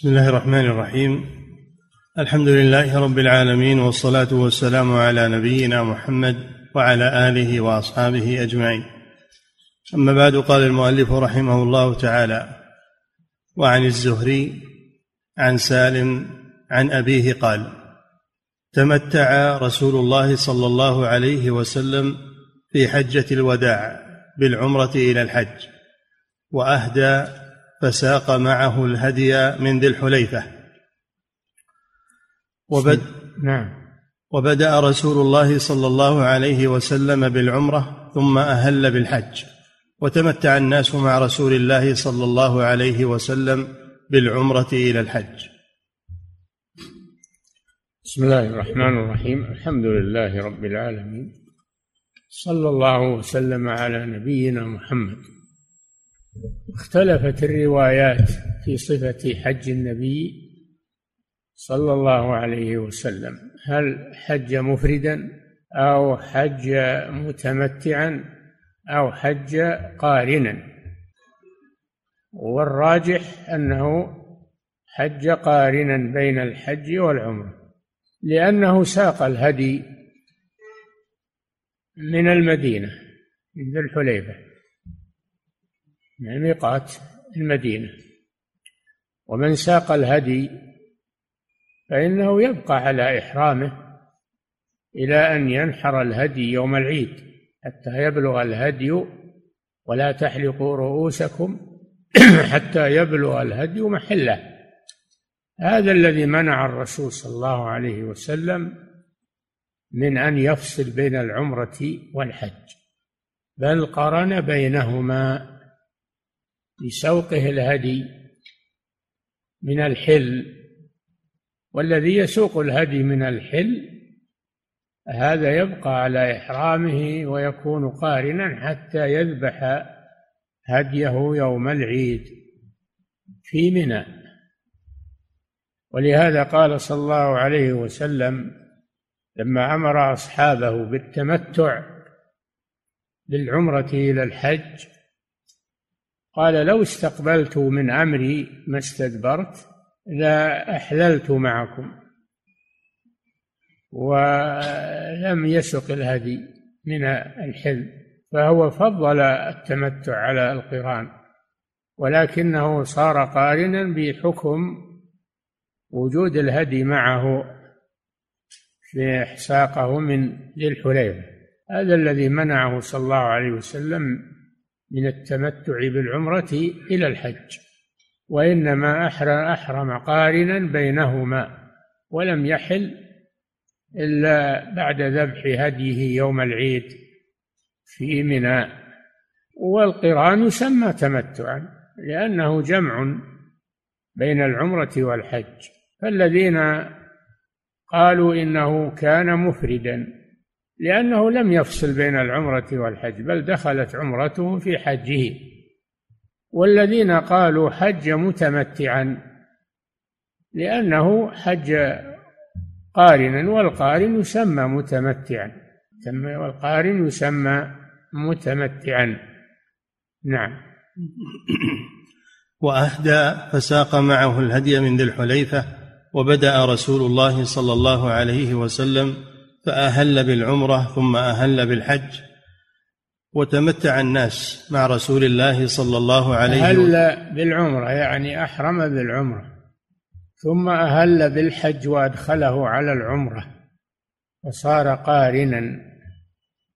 بسم الله الرحمن الرحيم. الحمد لله رب العالمين والصلاة والسلام على نبينا محمد وعلى آله وأصحابه أجمعين. أما بعد قال المؤلف رحمه الله تعالى وعن الزهري عن سالم عن أبيه قال تمتع رسول الله صلى الله عليه وسلم في حجة الوداع بالعمرة إلى الحج وأهدى فساق معه الهدي من ذي الحليفة. وبد نعم. وبدأ رسول الله صلى الله عليه وسلم بالعمرة ثم أهل بالحج. وتمتع الناس مع رسول الله صلى الله عليه وسلم بالعمرة إلى الحج. بسم الله الرحمن الرحيم. الحمد لله رب العالمين. صلى الله وسلم على نبينا محمد. اختلفت الروايات في صفة حج النبي صلى الله عليه وسلم. هل حج مفردا أو حج متمتعا أو حج قارنا؟ والراجح أنه حج قارنا بين الحج والعمرة لأنه ساق الهدي من المدينة ذي الحليفة. من ميقات المدينة. ومن ساق الهدي فإنه يبقى على إحرامه إلى أن ينحر الهدي يوم العيد حتى يبلغ الهدي ولا تحلقوا رؤوسكم حتى يبلغ الهدي محله. هذا الذي منع الرسول صلى الله عليه وسلم من أن يفصل بين العمرة والحج. بل قرن بينهما بسوقه الهدي من الحل والذي يسوق الهدي من الحل هذا يبقى على إحرامه ويكون قارنا حتى يذبح هديه يوم العيد في منى. ولهذا قال صلى الله عليه وسلم لما أمر أصحابه بالتمتع بالعمرة إلى الحج قال لو استقبلت من امري ما استدبرت لا أحللت معكم. ولم يسق الهدي من الحل فهو فضل التمتع على القرآن. ولكنه صار قارنا بحكم وجود الهدي معه في ساقه من ذي هذا الذي منعه صلى الله عليه وسلم من التمتع بالعمرة إلى الحج وإنما أحرم قارنا بينهما ولم يحل إلا بعد ذبح هديه يوم العيد في منى. والقرآن يسمى تمتعا لأنه جمع بين العمرة والحج. فالذين قالوا إنه كان مفردا لأنه لم يفصل بين العمرة والحج بل دخلت عمرته في حجه. والذين قالوا حج متمتعا لأنه حج قارنا والقارن يسمى متمتعا. والقارن يسمى متمتعا. نعم. وأهدى فساق معه الهدي من ذي الحليفة وبدأ رسول الله صلى الله عليه وسلم فأهل بالعمرة ثم أهل بالحج وتمتع الناس مع رسول الله صلى الله عليه وسلم. أهل بالعمرة يعني أحرم بالعمرة ثم أهل بالحج وأدخله على العمرة وصار قارنا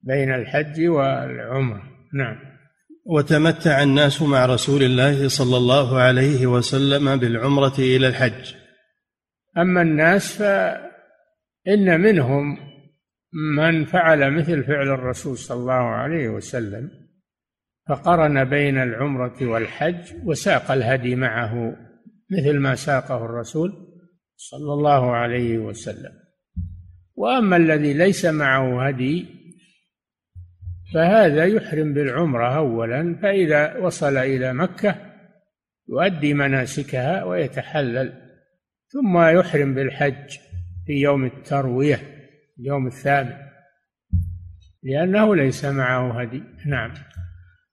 بين الحج والعمرة. نعم. وتمتع الناس مع رسول الله صلى الله عليه وسلم بالعمرة إلى الحج. أما الناس فإن منهم من فعل مثل فعل الرسول صلى الله عليه وسلم فقرن بين العمرة والحج وساق الهدي معه مثل ما ساقه الرسول صلى الله عليه وسلم. وأما الذي ليس معه هدي فهذا يحرم بالعمرة اولا فإذا وصل إلى مكة يؤدي مناسكها ويتحلل ثم يحرم بالحج في يوم التروية. اليوم الثامن لأنه ليس معه هدي. نعم.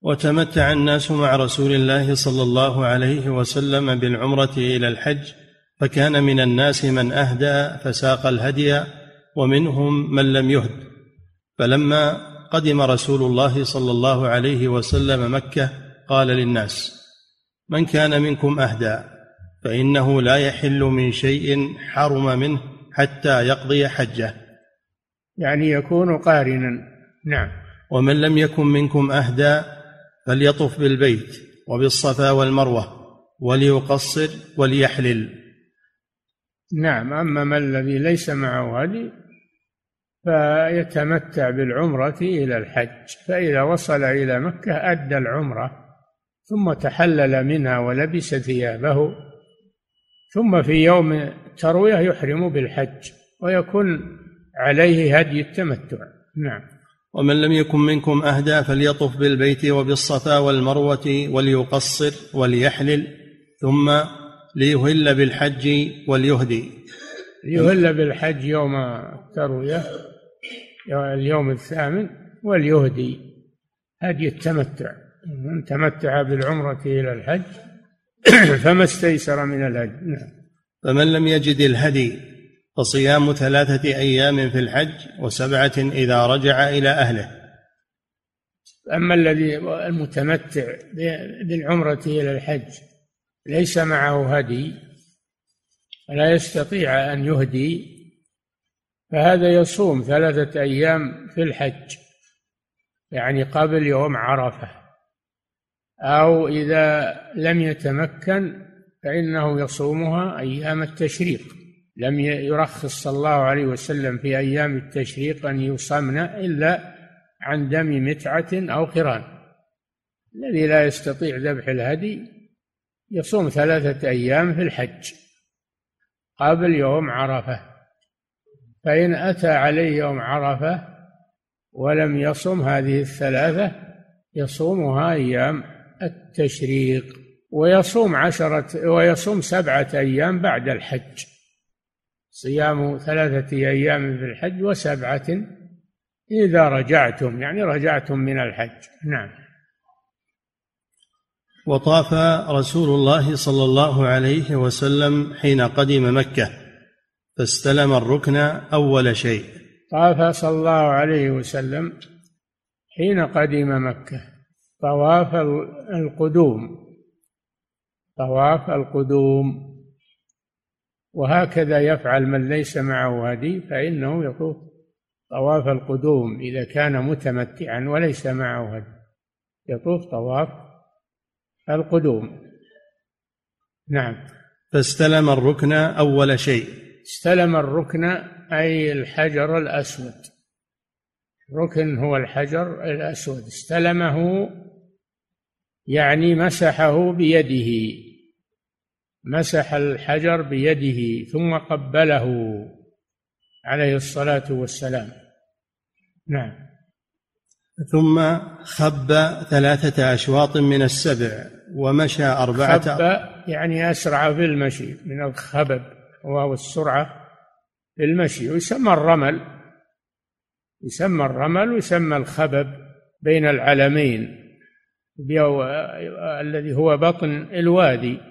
وتمتع الناس مع رسول الله صلى الله عليه وسلم بالعمرة إلى الحج فكان من الناس من أهدى فساق الهدي ومنهم من لم يهد. فلما قدم رسول الله صلى الله عليه وسلم مكة قال للناس من كان منكم أهدى فإنه لا يحل من شيء حرم منه حتى يقضي حجه. يعني يكون قارنا. نعم. ومن لم يكن منكم أهدى فليطف بالبيت وبالصفا والمروة وليقصر وليحلل. نعم. أما من الذي ليس معه هدي فيتمتع بالعمرة إلى الحج. فإذا وصل إلى مكة أدى العمرة ثم تحلل منها ولبس ثيابه ثم في يوم التروية يحرم بالحج ويكون عليه هدي التمتع. نعم. ومن لم يكن منكم أهدى فليطف بالبيت وبالصفا والمروة وليقصر وليحلل ثم ليهل بالحج وليهدي. ليهل بالحج يوم التروية اليوم الثامن وليهدي. هدي التمتع. من تمتع بالعمرة إلى الحج فما استيسر من الهدي. نعم. فمن لم يجد الهدي فصيام ثلاثة أيام في الحج وسبعة إذا رجع إلى أهله. أما الذي المتمتع بالعمرة إلى الحج ليس معه هدي ولا يستطيع أن يهدي فهذا يصوم ثلاثة أيام في الحج يعني قبل يوم عرفة. أو إذا لم يتمكن فإنه يصومها أيام التشريق. لم يرخص صلى الله عليه وسلم في أيام التشريق أن يصمن إلا عن دم متعة أو قران. الذي لا يستطيع ذبح الهدي يصوم ثلاثة أيام في الحج قبل يوم عرفة. فإن أتى عليه يوم عرفة ولم يصم هذه الثلاثة يصومها أيام التشريق ويصوم عشرة ويصوم سبعة أيام بعد الحج. صيام ثلاثة أيام في الحج وسبعة إذا رجعتم يعني رجعتم من الحج. نعم. وطاف رسول الله صلى الله عليه وسلم حين قدم مكة فاستلم الركن أول شيء. طاف صلى الله عليه وسلم حين قدم مكة. طواف القدوم. طواف القدوم. وهكذا يفعل من ليس معه هدي فإنه يطوف طواف القدوم إذا كان متمتعا وليس معه هدي. يطوف طواف القدوم. نعم. فاستلم الركن أول شيء. استلم الركن أي الحجر الأسود. ركن هو الحجر الأسود. استلمه يعني مسحه بيده. مسح الحجر بيده ثم قبله عليه الصلاة والسلام. نعم. ثم خب ثلاثة أشواط من السبع ومشى أربعة. خب يعني أسرع في المشي من الخبب وهو السرعة في المشي ويسمى الرمل. يسمى الرمل ويسمى الخبب بين العلمين الذي هو بطن الوادي.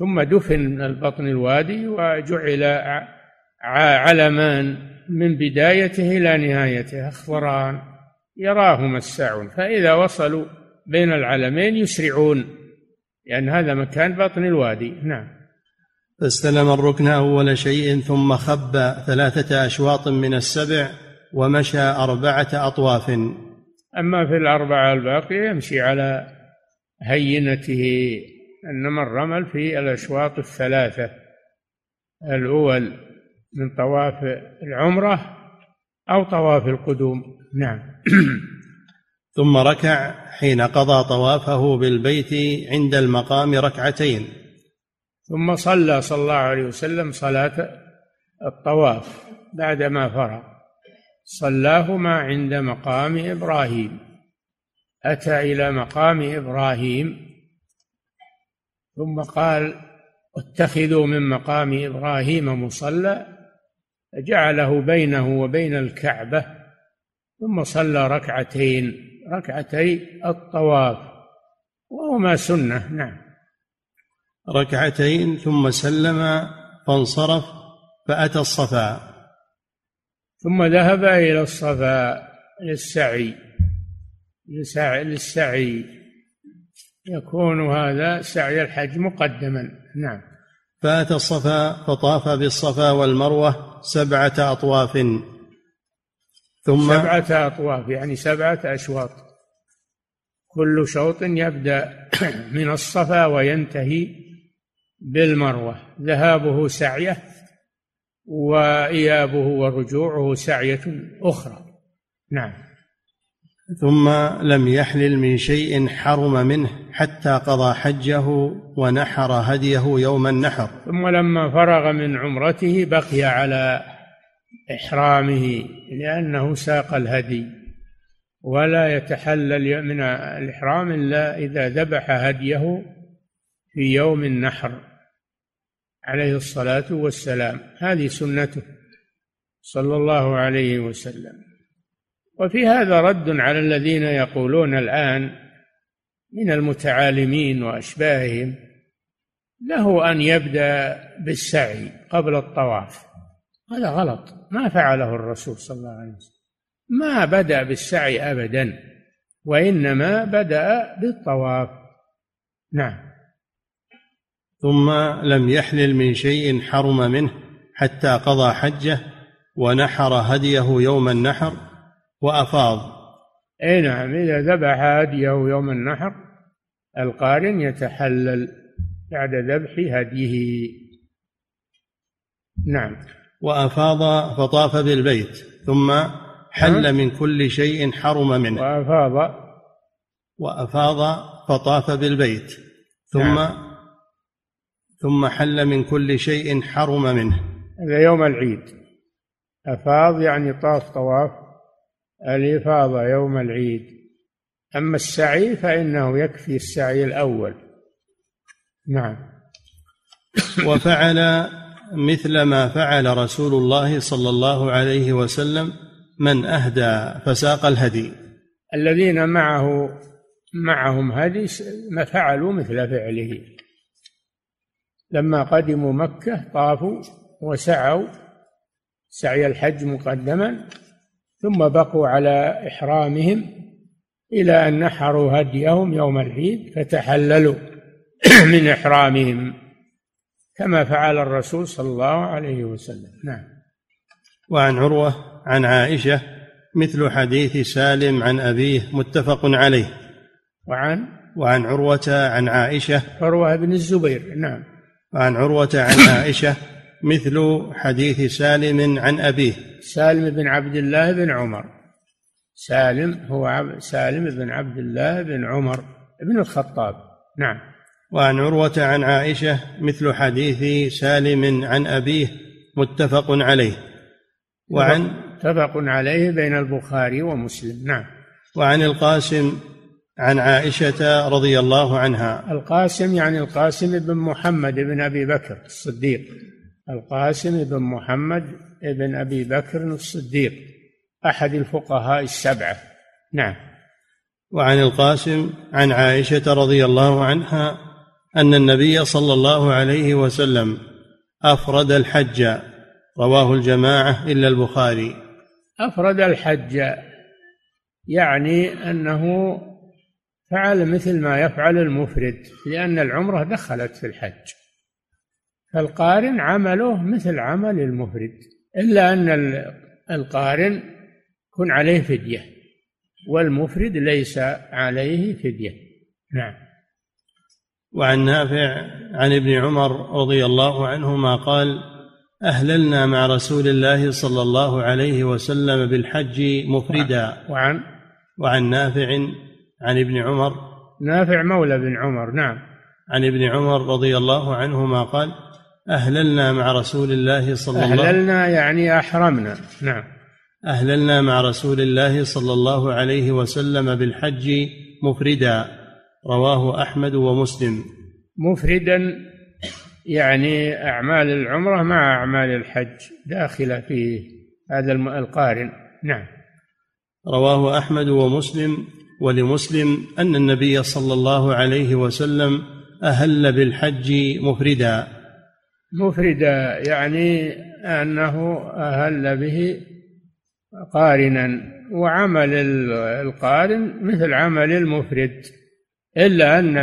ثم دفن من بطن الوادي وجعل علمان من بدايته إلى نهايته. أخضران يراهم الساعون. فإذا وصلوا بين العلمين يسرعون لأن هذا مكان بطن الوادي. نعم. فاستلم الركن أول شيء ثم خب ثلاثة أشواط من السبع ومشى أربعة أطواف. أما في الأربعة الباقية يمشي على هينته. إنما الرمل في الأشواط الثلاثة. الأول من طواف العمرة أو طواف القدوم. نعم. ثم ركع حين قضى طوافه بالبيت عند المقام ركعتين. ثم صلى صلى الله عليه وسلم صلاة الطواف بعدما فرغ. صلاهما عند مقام إبراهيم. أتى إلى مقام إبراهيم. ثم قال اتخذوا من مقام إبراهيم مصلى. جعله بينه وبين الكعبة ثم صلى ركعتين ركعتي الطواف وهما سنة نعم. ركعتين ثم سلم فانصرف فأتى الصفا. ثم ذهب إلى الصفا للسعي للسعي. يكون هذا سعي الحج مقدما. نعم. فأتى الصفا فطاف بالصفا والمروة سبعة أطواف. ثم سبعة أطواف يعني سبعة أشواط. كل شوط يبدأ من الصفا وينتهي بالمروة. ذهابه سعية وإيابه ورجوعه سعية أخرى. نعم. ثم لم يحلل من شيء حرم منه حتى قضى حجه ونحر هديه يوم النحر. ثم لما فرغ من عمرته بقي على إحرامه لأنه ساق الهدي. ولا يتحلل من الإحرام إلا إذا ذبح هديه في يوم النحر عليه الصلاة والسلام. هذه سنته. صلى الله عليه وسلم. وفي هذا رد على الذين يقولون الآن من المتعالمين وأشباههم له أن يبدأ بالسعي قبل الطواف. هذا غلط. ما فعله الرسول صلى الله عليه وسلم. ما بدأ بالسعي أبدا وإنما بدأ بالطواف. نعم. ثم لم يحلل من شيء حرم منه حتى قضى حجة ونحر هديه يوم النحر. وأفاض. أي نعم إذا ذبح هديه يوم النحر القارن يتحلل بعد ذبح هديه. نعم. وأفاض فطاف بالبيت ثم حل نعم. من كل شيء حرم منه. وأفاض. وأفاض فطاف بالبيت ثم نعم. ثم حل من كل شيء حرم منه. هذا يوم العيد. أفاض يعني طاف طواف. الإفاضة يوم العيد. أما السعي فإنه يكفي السعي الأول. نعم. وفعل مثل ما فعل رسول الله صلى الله عليه وسلم من أهدى فساق الهدي. الذين معه معهم هدي ما فعلوا مثل فعله. لما قدموا مكة طافوا وسعوا. سعي الحج مقدما. ثم بقوا على إحرامهم إلى أن نحروا هديهم يوم العيد فتحللوا من إحرامهم كما فعل الرسول صلى الله عليه وسلم. نعم. وعن عروة عن عائشة مثل حديث سالم عن أبيه متفق عليه. وعن؟ وعن عروة عن عائشة. عروة بن الزبير نعم. وعن عروة عن عائشة مثل حديث سالم عن أبيه. سالم بن عبد الله بن عمر. سالم هو سالم بن عبد الله بن عمر بن الخطاب. نعم. وعن عروة عن عائشة مثل حديث سالم عن أبيه متفق عليه. وعن متفق عليه بين البخاري ومسلم. نعم. وعن القاسم عن عائشة رضي الله عنها. القاسم يعني القاسم بن محمد بن أبي بكر الصديق. القاسم بن محمد بن أبي بكر الصديق أحد الفقهاء السبعة. نعم. وعن القاسم عن عائشة رضي الله عنها أن النبي صلى الله عليه وسلم أفرد الحج. رواه الجماعة إلا البخاري. أفرد الحج يعني أنه فعل مثل ما يفعل المفرد لأن العمرة دخلت في الحج. فالقارن عمله مثل عمل المفرد إلا أن القارن يكون عليه فدية والمفرد ليس عليه فدية. نعم. وعن نافع عن ابن عمر رضي الله عنهما قال أهللنا مع رسول الله صلى الله عليه وسلم بالحج مفردا. وعن؟ وعن نافع عن ابن عمر. نافع مولى بن عمر نعم. عن ابن عمر رضي الله عنهما قال أهللنا مع رسول الله صلى الله أهللنا يعني أحرمنا. نعم. أهللنا مع رسول الله صلى الله عليه وسلم بالحج مفردا. رواه أحمد ومسلم. مفردا يعني أعمال العمرة مع أعمال الحج داخلة في هذا القارن. نعم. رواه أحمد ومسلم. ولمسلم أن النبي صلى الله عليه وسلم أهل بالحج مفردا. مفردا يعني أنه أهل به قارنا وعمل القارن مثل عمل المفرد إلا أن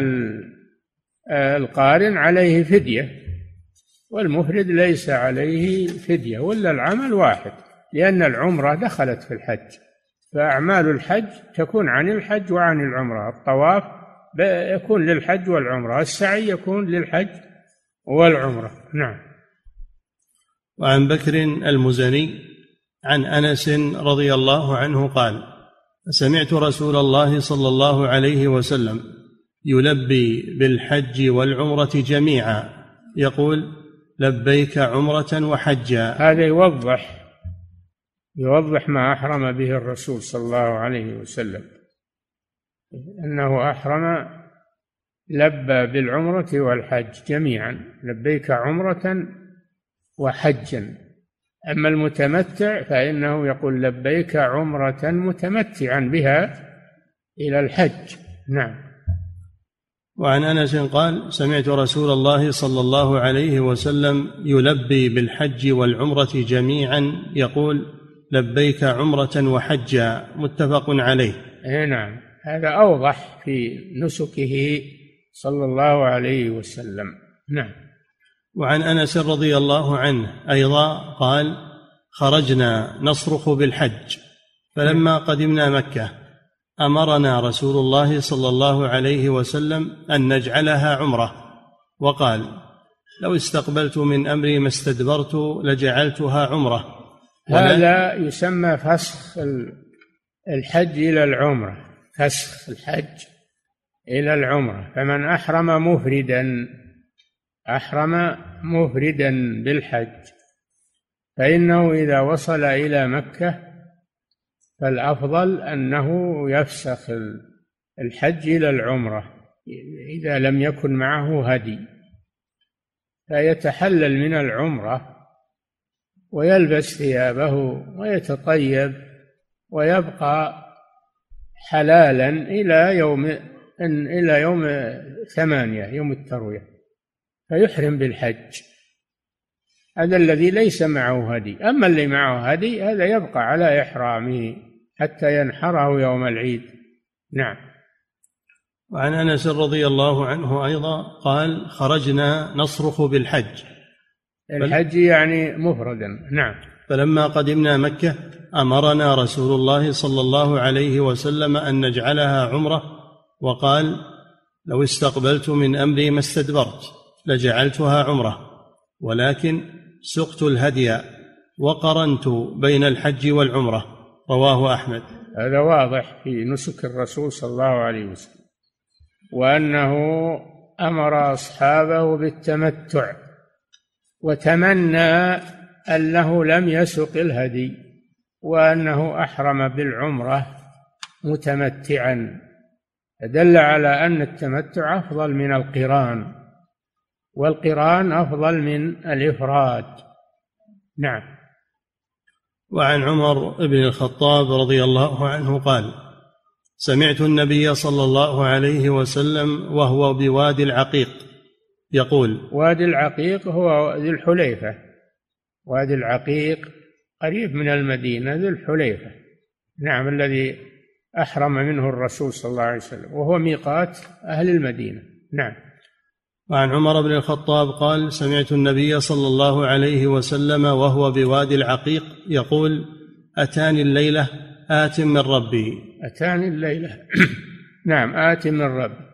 القارن عليه فدية والمفرد ليس عليه فدية ولا العمل واحد لأن العمرة دخلت في الحج فأعمال الحج تكون عن الحج وعن العمرة الطواف يكون للحج والعمرة السعي يكون للحج والعمرة. نعم. وعن بكر المزني عن أنس رضي الله عنه قال سمعت رسول الله صلى الله عليه وسلم يلبي بالحج والعمرة جميعا. يقول لبيك عمرة وحجا. هذا يوضح يوضح ما أحرم به الرسول صلى الله عليه وسلم. إنه أحرم لبى بالعمرة والحج جميعا لبيك عمرة وحجا. أما المتمتع فإنه يقول لبيك عمرة متمتعا بها إلى الحج. نعم. وعن أنس قال سمعت رسول الله صلى الله عليه وسلم يلبي بالحج والعمرة جميعا يقول لبيك عمرة وحجا متفق عليه. اي نعم. هذا أوضح في نسكه صلى الله عليه وسلم. نعم. وعن أنس رضي الله عنه أيضا قال خرجنا نصرخ بالحج. فلما قدمنا مكة أمرنا رسول الله صلى الله عليه وسلم أن نجعلها عمرة. وقال لو استقبلت من أمري ما استدبرت لجعلتها عمرة. هذا يسمى فسخ الحج إلى العمرة. فسخ الحج. إلى العمرة. فمن أحرم مفردا أحرم مفردا بالحج فإنه إذا وصل إلى مكة فالأفضل أنه يفسخ الحج إلى العمرة إذا لم يكن معه هدي. فيتحلل من العمرة ويلبس ثيابه ويتطيب ويبقى حلالا إلى يوم إلى يوم ثمانية يوم التروية فيحرم بالحج. هذا الذي ليس معه هدي. أما اللي معه هدي هذا يبقى على إحرامه حتى ينحره يوم العيد. نعم. وعن أنس رضي الله عنه أيضا قال خرجنا نصرخ بالحج. الحج يعني مفردا نعم. فلما قدمنا مكة أمرنا رسول الله صلى الله عليه وسلم أن نجعلها عمرة وقال لو استقبلت من أمري ما استدبرت لجعلتها عمرة ولكن سقت الهدي وقرنت بين الحج والعمرة رواه أحمد. هذا واضح في نسك الرسول صلى الله عليه وسلم وأنه أمر أصحابه بالتمتع وتمنى أنه لم يسق الهدي وأنه أحرم بالعمرة متمتعا. فدل على أن التمتع أفضل من القران والقران أفضل من الإفراد. نعم. وعن عمر بن الخطاب رضي الله عنه قال سمعت النبي صلى الله عليه وسلم وهو بوادي العقيق يقول وادي العقيق هو ذي الحليفة. وادي العقيق قريب من المدينة ذي الحليفة. نعم الذي أحرم منه الرسول صلى الله عليه وسلم وهو ميقات أهل المدينة. نعم. وعن عمر بن الخطاب قال سمعت النبي صلى الله عليه وسلم وهو بوادي العقيق يقول أتاني الليلة آت من ربي. أتاني الليلة. نعم آت من ربي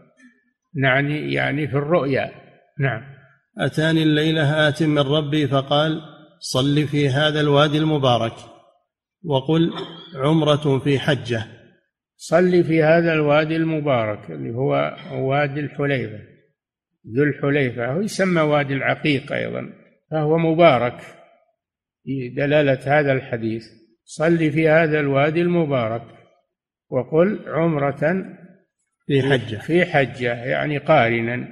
يعني يعني في الرؤيا. نعم. أتاني الليلة آت من ربي فقال صل في هذا الوادي المبارك. وقل عمرة في حجة. صل في هذا الوادي المبارك اللي هو وادي الحليفة ذو الحليفة ويسمى وادي العقيق أيضا فهو مبارك في دلالة هذا الحديث. صل في هذا الوادي المبارك وقل عمرة في حجة. في حجة يعني قارنا.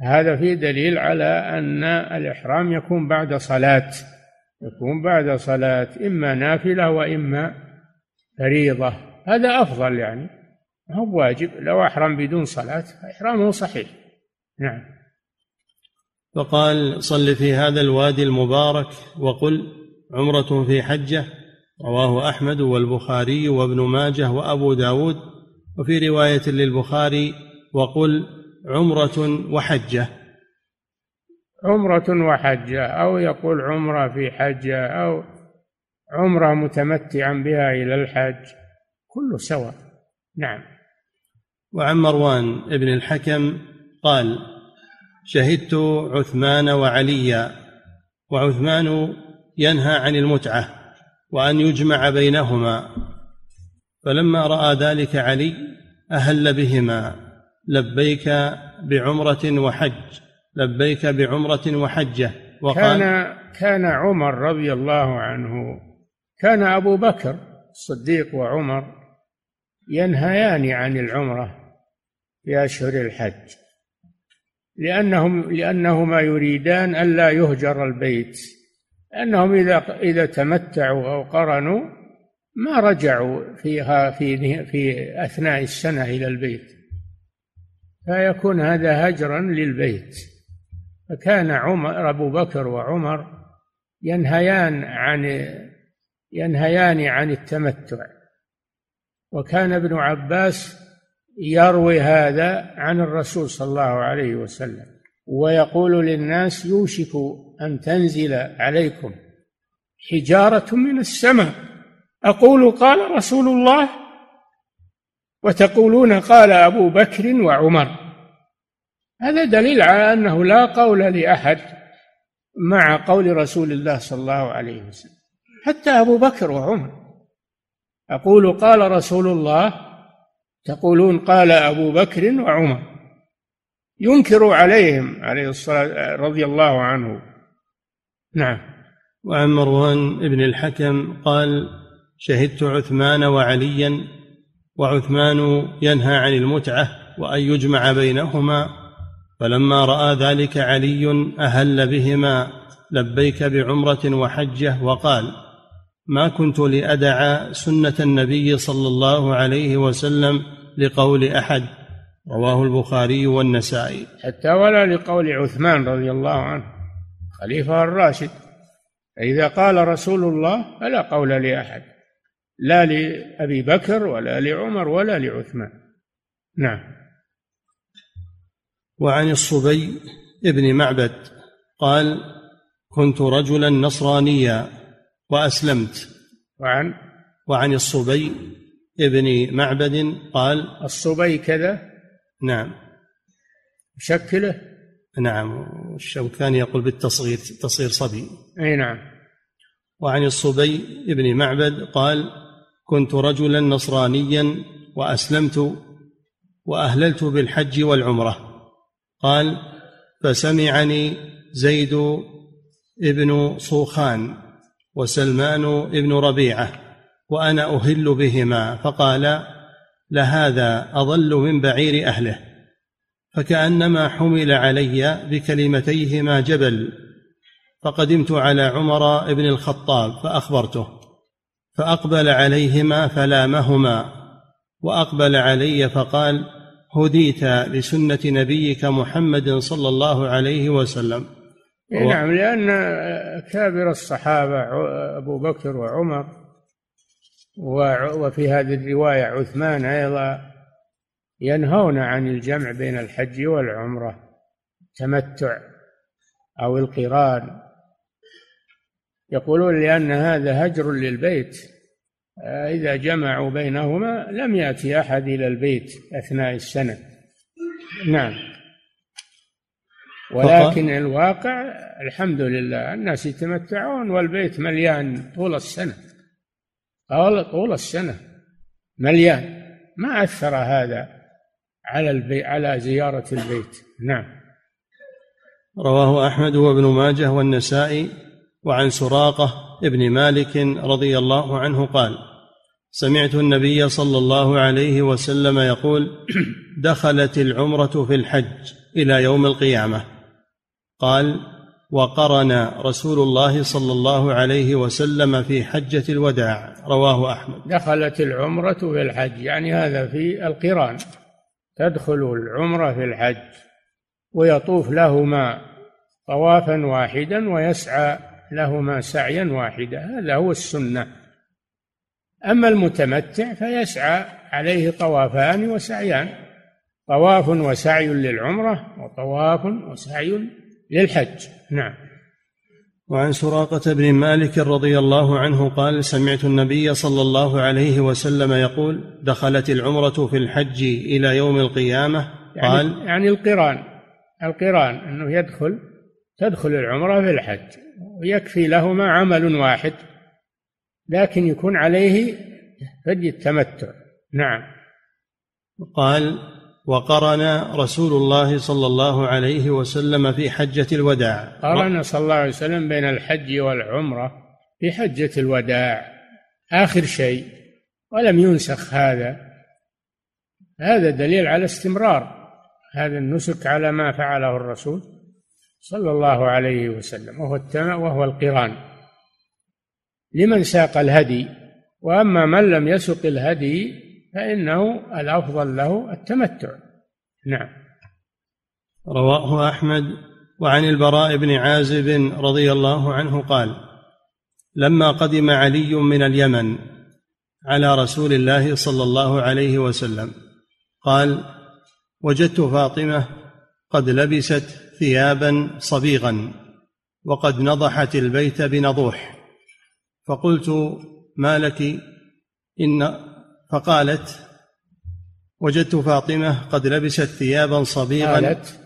هذا في دليل على أن الإحرام يكون بعد صلاة يكون بعد صلاة إما نافلة وإما فريضة. هذا أفضل يعني. هو واجب لو أحرم بدون صلاة إحرامه صحيح. نعم. فقال صل في هذا الوادي المبارك وقل عمرة في حجة رواه أحمد والبخاري وابن ماجه وأبو داود وفي رواية للبخاري وقل عمرة وحجة. عمرة وحجة أو يقول عمرة في حجة أو عمرة متمتعا بها إلى الحج. كله سواء نعم. وعن مروان ابن الحكم قال شهدت عثمان وعليا وعثمان ينهى عن المتعة وأن يجمع بينهما. فلما رأى ذلك علي أهل بهما لبيك بعمرة وحج لبيك بعمرة وحجة. وقال كان كان عمر رضي الله عنه كان أبو بكر الصديق وعمر ينهيان عن العمرة في أشهر الحج لأنهم لأنهما يريدان ألا يهجر البيت لأنهم إذا إذا تمتعوا أو قرنوا ما رجعوا فيها في في أثناء السنة إلى البيت فيكون هذا هجرا للبيت. فكان عمر أبو بكر وعمر ينهيان عن ينهيان عن التمتع. وكان ابن عباس يروي هذا عن الرسول صلى الله عليه وسلم ويقول للناس يوشك أن تنزل عليكم حجارة من السماء. أقول قال رسول الله وتقولون قال أبو بكر وعمر. هذا دليل على أنه لا قول لأحد مع قول رسول الله صلى الله عليه وسلم حتى أبو بكر وعمر. أقول قال رسول الله تقولون قال أبو بكر وعمر. ينكر عليهم عليه الصلاة رضي الله عنه. نعم. وعن مروان بن الحكم قال شهدت عثمان وعليا وعثمان ينهى عن المتعة وأن يجمع بينهما فلما رأى ذلك علي أهل بهما لبيك بعمرة وحجة وقال ما كنت لأدع سنة النبي صلى الله عليه وسلم لقول أحد. رواه البخاري والنسائي. حتى ولا لقول عثمان رضي الله عنه خليفة الراشد. إذا قال رسول الله فلا قول لأحد. لا لأبي بكر ولا لعمر ولا لعثمان. نعم. وعن الصبي ابن معبد قال كنت رجلا نصرانيا. وأسلمت. وعن؟ وعن الصبي ابن معبد قال الصبي كذا؟ نعم. شكله؟ نعم. الشوكاني يقول بالتصغير تصغير صبي. أي نعم. وعن الصبي ابن معبد قال كنت رجلا نصرانيا وأسلمت وأهللت بالحج والعمرة. قال فسمعني زيد ابن صوخان وسلمان بن ربيعة وأنا أهل بهما فقال لهذا أضل من بعير أهله. فكأنما حمل علي بكلمتيهما جبل فقدمت على عمر بن الخطاب فأخبرته. فأقبل عليهما فلامهما وأقبل علي فقال هديت لسنة نبيك محمد صلى الله عليه وسلم. إيه نعم لأن كابر الصحابة أبو بكر وعمر وفي هذه الرواية عثمان أيضا ينهون عن الجمع بين الحج والعمرة تمتع أو القران. يقولون لأن هذا هجر للبيت إذا جمعوا بينهما لم يأتي أحد إلى البيت أثناء السنة. نعم. ولكن الواقع الحمد لله الناس يتمتعون والبيت مليان طول السنة. طول السنة مليان. ما أثر هذا على البي على زيارة البيت. نعم. رواه أحمد وابن ماجه والنسائي وعن سراقة ابن مالك رضي الله عنه قال سمعت النبي صلى الله عليه وسلم يقول دخلت العمرة في الحج إلى يوم القيامة. قال وقرن رسول الله صلى الله عليه وسلم في حجة الوداع رواه أحمد. دخلت العمرة في الحج يعني هذا في القران. تدخل العمرة في الحج ويطوف لهما طوافا واحدا ويسعى لهما سعيا واحدا هذا هو السنة. أما المتمتع فيسعى عليه طوافان وسعيان طواف وسعي للعمرة وطواف وسعي للحج. نعم. وعن سراقة بن مالك رضي الله عنه قال سمعت النبي صلى الله عليه وسلم يقول دخلت العمرة في الحج إلى يوم القيامة؟ يعني قال يعني, يعني القران. القران أنه يدخل تدخل العمرة في الحج. ويكفي لهما عمل واحد لكن يكون عليه فدي التمتع. نعم. قال وقرن رسول الله صلى الله عليه وسلم في حجة الوداع. قرن صلى الله عليه وسلم بين الحج والعمرة في حجة الوداع. آخر شيء ولم ينسخ هذا. هذا دليل على استمرار هذا النسك على ما فعله الرسول صلى الله عليه وسلم وهو وهو القران. لمن ساق الهدي؟ وأما من لم يسق الهدي فإنه الأفضل له التمتع. نعم. رواه أحمد وعن البراء بن عازب رضي الله عنه قال لما قدم علي من اليمن على رسول الله صلى الله عليه وسلم قال وجدت فاطمة قد لبست ثيابا صبيغا وقد نضحت البيت بنضوح فقلت ما لك؟ إن فقالت وجدت فاطمة قد لبست ثيابا صبيغا قالت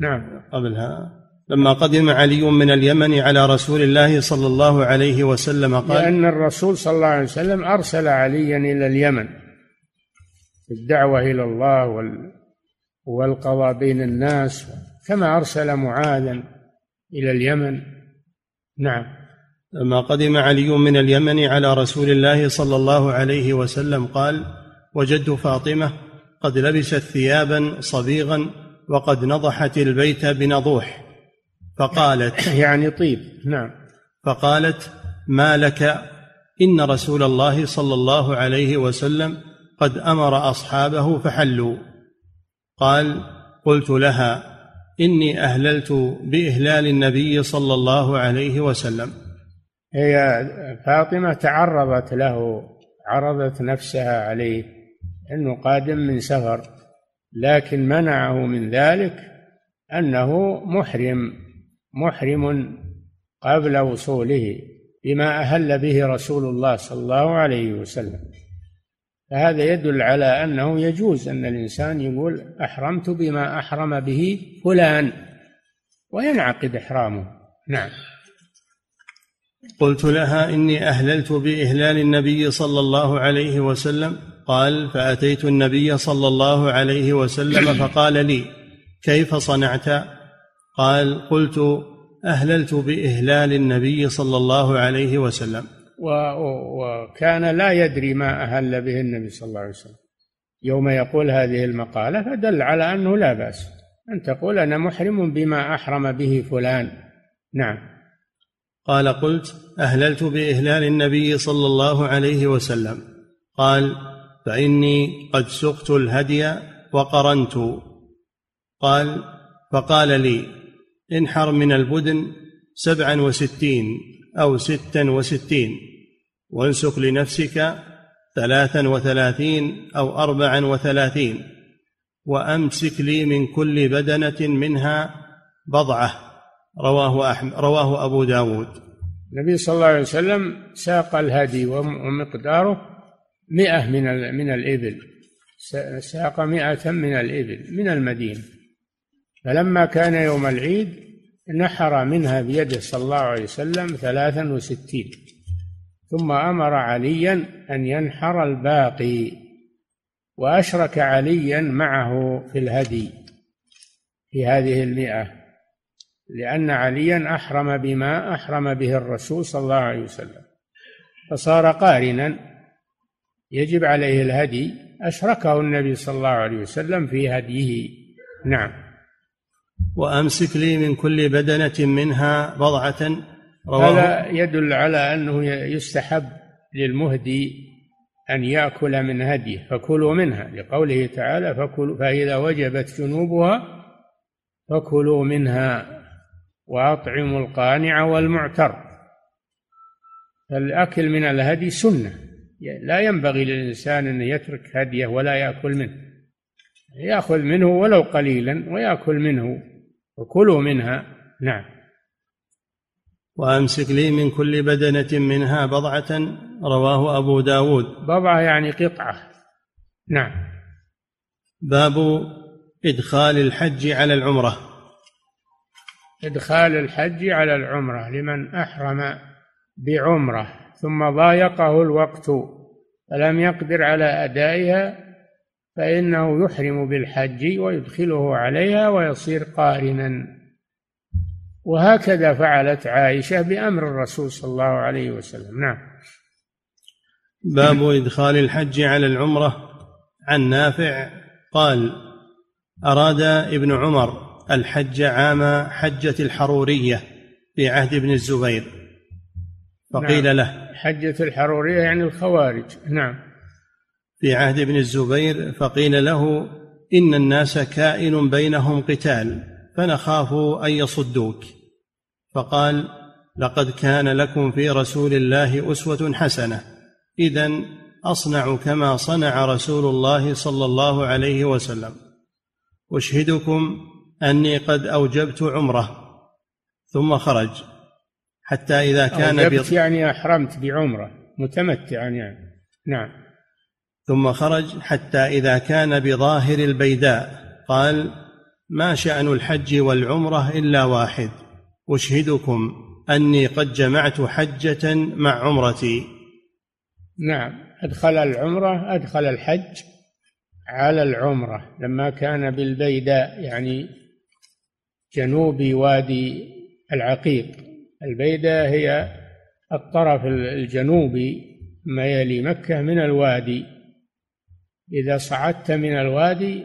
نعم. قبلها لما قدم علي من اليمن على رسول الله صلى الله عليه وسلم قال لأن الرسول صلى الله عليه وسلم أرسل عليا إلى اليمن الدعوة إلى الله والقضاء بين الناس كما أرسل معاذا إلى اليمن. نعم. لما قدم علي من اليمن على رسول الله صلى الله عليه وسلم قال وجدت فاطمة قد لبست ثيابا صبيغا وقد نضحت البيت بنضوح فقالت يعني طيب نعم. فقالت ما لك؟ إن رسول الله صلى الله عليه وسلم قد أمر أصحابه فحلوا قال قلت لها إني أهللت بإهلال النبي صلى الله عليه وسلم هي فاطمة تعرضت له عرضت نفسها عليه أنه قادم من سفر لكن منعه من ذلك أنه محرم محرم قبل وصوله بما أهل به رسول الله صلى الله عليه وسلم. فهذا يدل على أنه يجوز أن الإنسان يقول أحرمت بما أحرم به فلان وينعقد إحرامه. نعم. قلت لها إني أهللت بإهلال النبي صلى الله عليه وسلم. قال فأتيت النبي صلى الله عليه وسلم فقال لي كيف صنعت؟ قال قلت أهللت بإهلال النبي صلى الله عليه وسلم. وكان لا يدري ما أهل به النبي صلى الله عليه وسلم. يوم يقول هذه المقالة فدل على أنه لا بأس. أن تقول أنا محرم بما أحرم به فلان. نعم. قال قلت أهللت بإهلال النبي صلى الله عليه وسلم. قال فإني قد سقت الهدي وقرنت. قال فقال لي انحر من البدن سبعا وستين أو ستا وستين وانسك لنفسك ثلاثا وثلاثين أو أربعا وثلاثين وأمسك لي من كل بدنة منها بضعة. رواه أحمد رواه أبو داود. النبي صلى الله عليه وسلم ساق الهدي ومقداره مئة من من الإبل. ساق مئة من الإبل من المدينة فلما كان يوم العيد نحر منها بيده صلى الله عليه وسلم ثلاثا وستين. ثم أمر عليا أن ينحر الباقي وأشرك عليا معه في الهدي في هذه المئة. لأن عليا أحرم بما أحرم به الرسول صلى الله عليه وسلم. فصار قارنا. يجب عليه الهدي. أشركه النبي صلى الله عليه وسلم في هديه. نعم. وأمسك لي من كل بدنة منها بضعة. هذا يدل على أنه يستحب للمهدي أن يأكل من هديه. فكلوا منها. لقوله تعالى فكلوا فإذا وجبت جنوبها فكلوا منها. وأطعموا القانع والمعتر. فالأكل من الهدي سنة. لا ينبغي للإنسان أن يترك هديه ولا يأكل منه. يأخذ منه ولو قليلا ويأكل منه وكلوا منها. نعم. وأمسك لي من كل بدنة منها بضعة رواه أبو داود. بضعة يعني قطعة. نعم. باب إدخال الحج على العمرة. إدخال الحج على العمرة لمن أحرم بعمرة ثم ضايقه الوقت فلم يقدر على أدائها فإنه يحرم بالحج ويدخله عليها ويصير قارنا. وهكذا فعلت عائشة بأمر الرسول صلى الله عليه وسلم. نعم. باب إدخال الحج على العمرة. عن نافع قال أراد ابن عمر الحج عام حجة الحرورية في عهد ابن الزبير. فقيل نعم. له حجة الحرورية يعني الخوارج. نعم. في عهد ابن الزبير فقيل له إن الناس كائن بينهم قتال فنخاف أن يصدوك. فقال لقد كان لكم في رسول الله أسوة حسنة إذا أصنع كما صنع رسول الله صلى الله عليه وسلم. أشهدكم أني قد أوجبت عمرة ثم خرج حتى إذا كان أوجبت يعني أحرمت بعمرة متمتعا يعني. نعم. ثم خرج حتى إذا كان بظاهر البيداء قال ما شأن الحج والعمرة إلا واحد أشهدكم أني قد جمعت حجة مع عمرتي. نعم. أدخل العمرة أدخل الحج على العمرة لما كان بالبيداء يعني جنوب وادي العقيق. البيداء هي الطرف الجنوبي ما يلي مكة من الوادي. إذا صعدت من الوادي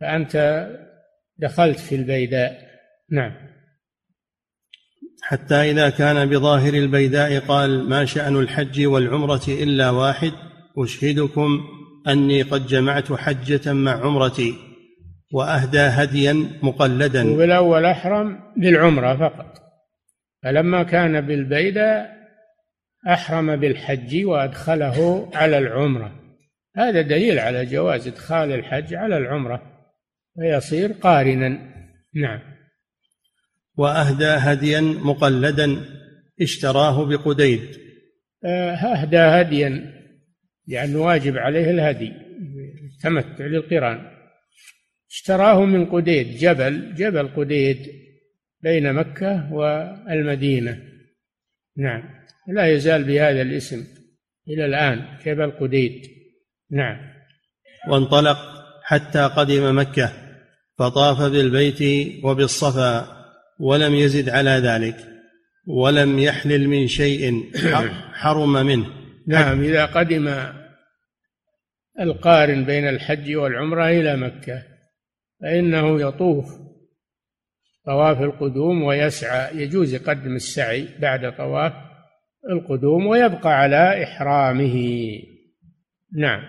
فأنت دخلت في البيداء. نعم. حتى إذا كان بظاهر البيداء قال ما شأن الحج والعمرة إلا واحد أشهدكم أني قد جمعت حجة مع عمرتي. وأهدى هديا مقلدا. وبالأول أحرم بالعمرة فقط. فلما كان بالبيداء أحرم بالحج وأدخله على العمرة. هذا دليل على جواز إدخال الحج على العمرة فيصير قارنا. نعم. وأهدى هديا مقلدا اشتراه بقديد. آه، أهدى هديا لأنه واجب عليه الهدي تمتع للقران. اشتراه من قديد جبل جبل قديد بين مكة والمدينة. نعم. لا يزال بهذا الاسم إلى الآن جبل قديد. نعم. وانطلق حتى قدم مكة فطاف بالبيت وبالصفا ولم يزد على ذلك ولم يحلل من شيء حرم منه. نعم. إذا قدم القارن بين الحج والعمرة إلى مكة فإنه يطوف طواف القدوم ويسعى يجوز يقدم السعي بعد طواف القدوم ويبقى على إحرامه. نعم.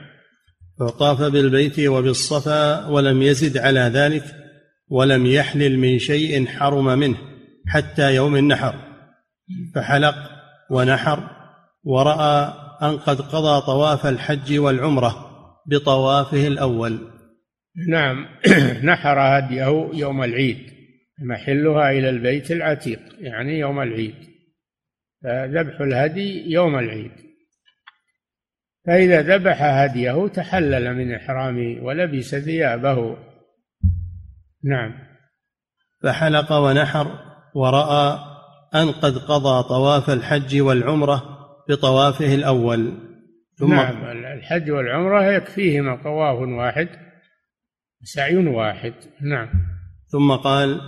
فطاف بالبيت وبالصفا ولم يزد على ذلك ولم يحلل من شيء حرم منه حتى يوم النحر. فحلق ونحر ورأى أن قد قضى طواف الحج والعمرة بطوافه الأول. نعم. نحر هديه يوم العيد محلها إلى البيت العتيق يعني يوم العيد. فذبح الهدي يوم العيد. فإذا ذبح هديه تحلل من إحرامه ولبس ثيابه. نعم. فحلق ونحر ورأى أن قد قضى طواف الحج والعمرة بطوافه الأول. ثم نعم الحج والعمرة يكفيهما طواف واحد. سعي واحد. نعم. ثم قال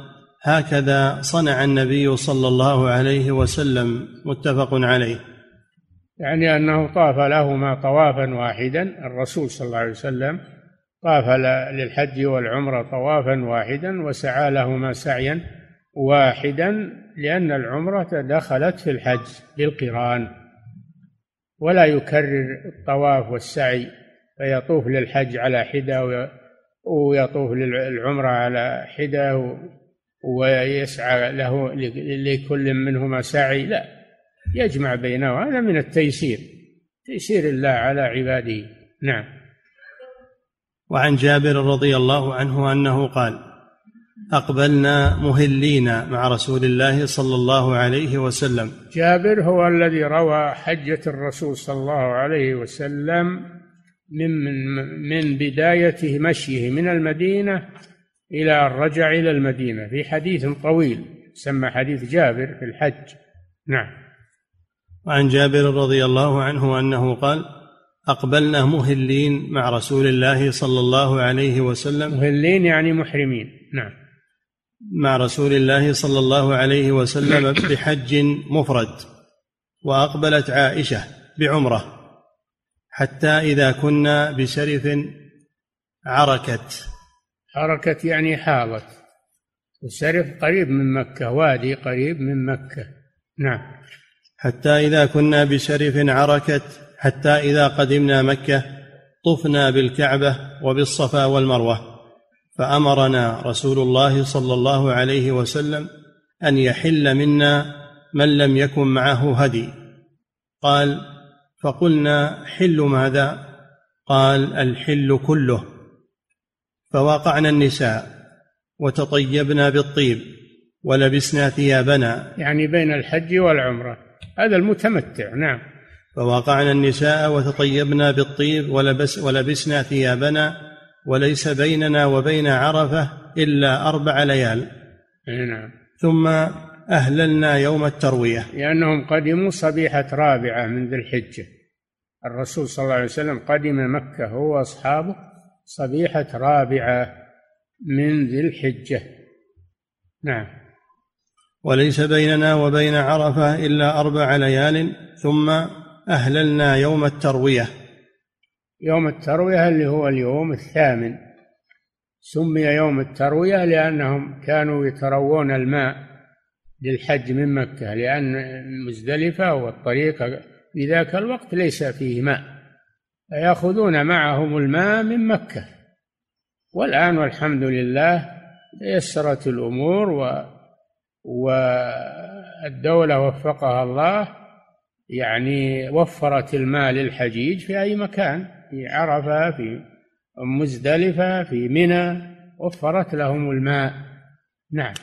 هكذا صنع النبي صلى الله عليه وسلم متفق عليه. يعني أنه طاف لهما طوافا واحدا الرسول صلى الله عليه وسلم طاف للحج والعمرة طوافا واحدا وسعى لهما سعيا واحدا لأن العمرة دخلت في الحج بالقران ولا يكرر الطواف والسعي فيطوف للحج على حدة ويطوف للعمرة على حدة ويسعى له لكل منهما سعي. لا يجمع بينه هذا من التيسير. تيسير الله على عباده. نعم. وعن جابر رضي الله عنه أنه قال أقبلنا مهلين مع رسول الله صلى الله عليه وسلم. جابر هو الذي روى حجة الرسول صلى الله عليه وسلم من من من بدايه مشيه من المدينة إلى ان رجع إلى المدينة في حديث طويل سمى حديث جابر في الحج. نعم. وعن جابر رضي الله عنه أنه قال أقبلنا مهلين مع رسول الله صلى الله عليه وسلم. مهلين يعني محرمين. نعم. مع رسول الله صلى الله عليه وسلم بحج مفرد وأقبلت عائشة بعمرة. حتى إذا كنا بسرف عركت. عركت يعني حاضت. السرف قريب من مكة وادي قريب من مكة. نعم. حتى إذا كنا بشرف عركت حتى إذا قدمنا مكة طفنا بالكعبة وبالصفا والمروة. فأمرنا رسول الله صلى الله عليه وسلم أن يحل منا من لم يكن معه هدي. قال فقلنا حل ماذا؟ قال الحل كله. فواقعنا النساء وتطيبنا بالطيب ولبسنا ثيابنا. يعني بين الحج والعمرة. هذا المتمتع نعم. فوقعنا النساء وتطيبنا بالطيب ولبس ولبسنا ثيابنا وليس بيننا وبين عرفة إلا أربع ليال. نعم. ثم أهللنا يوم التروية. لأنهم قدموا صبيحة رابعة من ذي الحجة. الرسول صلى الله عليه وسلم قدم مكة هو وأصحابه صبيحة رابعة من ذي الحجة. نعم. وليس بيننا وبين عرفة إلا أربع ليال ثم أهللنا يوم التروية. يوم التروية اللي هو اليوم الثامن. سمي يوم التروية لأنهم كانوا يتروون الماء للحج من مكة لأن مزدلفه والطريق في ذاك الوقت ليس فيه ماء فيأخذون معهم الماء من مكة. والآن والحمد لله تيسرت الأمور و والدولة وفقها الله يعني وفرت المال للحجيج في أي مكان في عرفة في مزدلفة في منى وفرت لهم الماء. نعم.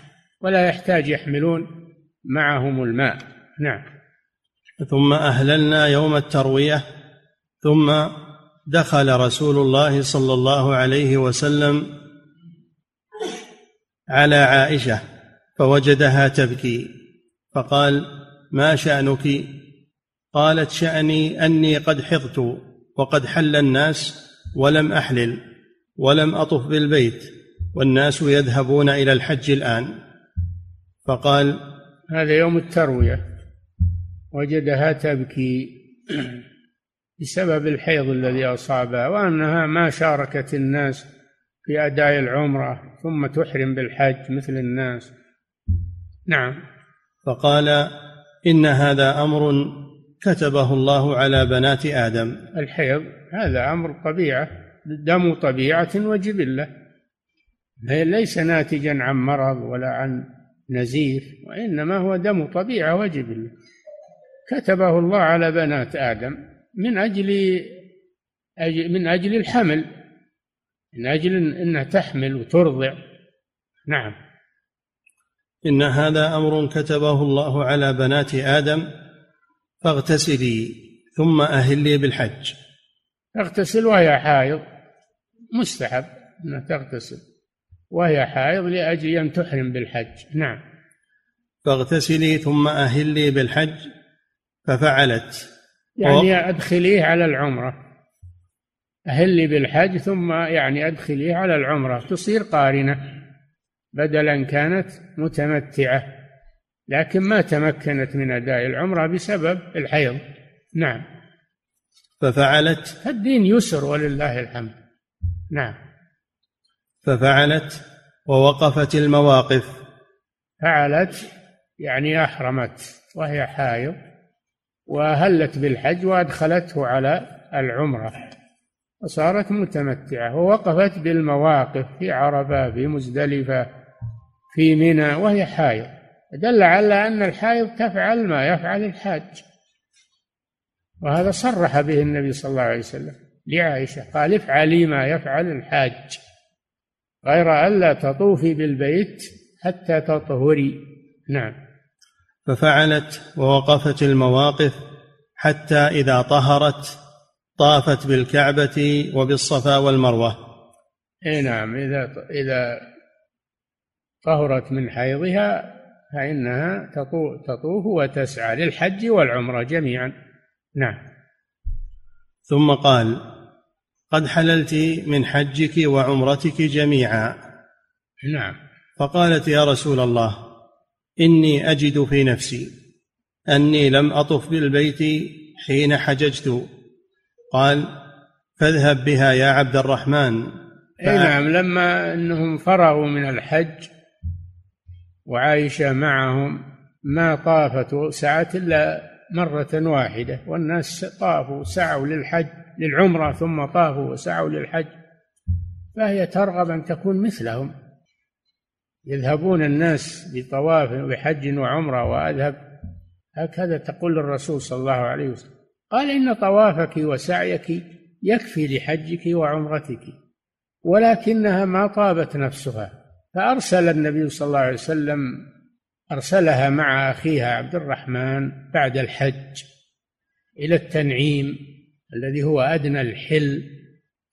ولا يحتاج يحملون معهم الماء. نعم. ثم أهللنا يوم التروية ثم دخل رسول الله صلى الله عليه وسلم على عائشة فوجدها تبكي فقال ما شأنك؟ قالت شأني أني قد حضت وقد حل الناس ولم أحلل ولم أطف بالبيت والناس يذهبون إلى الحج الآن. فقال هذا يوم التروية. وجدها تبكي بسبب الحيض الذي أصابها وأنها ما شاركت الناس في أداء العمرة ثم تحرم بالحج مثل الناس. نعم. فقال إن هذا أمر كتبه الله على بنات آدم. الحيض هذا أمر طبيعة دم طبيعة وجبلة. ليس ناتجا عن مرض ولا عن نزيف وإنما هو دم طبيعة وجبلة كتبه الله على بنات آدم من أجل من أجل الحمل من أجل أنها تحمل وترضع. نعم. إن هذا أمر كتبه الله على بنات آدم فاغتسلي ثم أهلي بالحج. تغتسل وهي حائض. مستحب إنها تغتسل. وهي حائض لأجل أن تحرم بالحج. نعم. فاغتسلي ثم أهلي بالحج ففعلت. يعني أدخليه على العمرة. أهلي بالحج ثم يعني أدخليه على العمرة. تصير قارنة. بدلا كانت متمتعة لكن ما تمكنت من أداء العمرة بسبب الحيض. نعم. ففعلت. الدين يسر ولله الحمد. نعم. ففعلت ووقفت المواقف. فعلت يعني أحرمت وهي حائض وهلت بالحج وأدخلته على العمرة وصارت متمتعة ووقفت بالمواقف في عرفة في مزدلفة في منى وهي حائض. دل على أن الحائض تفعل ما يفعل الحاج. وهذا صرح به النبي صلى الله عليه وسلم لعائشة قال افعلي ما يفعل الحاج. غير ألا تطوفي بالبيت حتى تطهري. نعم. ففعلت ووقفت المواقف حتى إذا طهرت طافت بالكعبة وبالصفا والمروة. إي نعم إذا إذا طهرت من حيضها فإنها تطوف وتسعى للحج والعمرة جميعا. نعم. ثم قال قد حللت من حجك وعمرتك جميعا. نعم. فقالت يا رسول الله إني أجد في نفسي أني لم أطف بالبيت حين حججت. قال فاذهب بها يا عبد الرحمن. إي نعم لما إنهم فرغوا من الحج وعائشه معهم ما طافت وسعت إلا مرة واحدة والناس طافوا سعوا للحج. للعمرة ثم طافوا وسعوا للحج فهي ترغب أن تكون مثلهم. يذهبون الناس بطواف بحج وعمرة وأذهب هكذا تقول الرسول صلى الله عليه وسلم. قال إن طوافك وسعيك يكفي لحجك وعمرتك ولكنها ما طابت نفسها. فأرسل النبي صلى الله عليه وسلم أرسلها مع أخيها عبد الرحمن بعد الحج إلى التنعيم. الذي هو أدنى الحل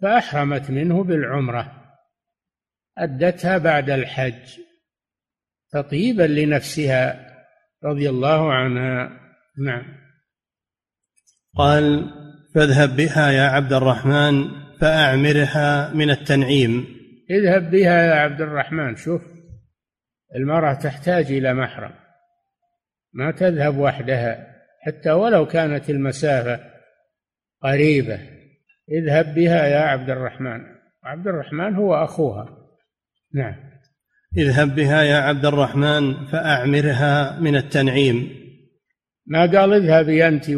فأحرمت منه بالعمرة. أدتها بعد الحج تطيبا لنفسها رضي الله عنها. نعم. قال فاذهب بها يا عبد الرحمن فأعمرها من التنعيم. اذهب بها يا عبد الرحمن. شوف المرأة تحتاج إلى محرم. ما تذهب وحدها حتى ولو كانت المسافة قريبة. اذهب بها يا عبد الرحمن. عبد الرحمن هو أخوها. نعم. اذهب بها يا عبد الرحمن فأعمرها من التنعيم. ما قال اذهبي أنت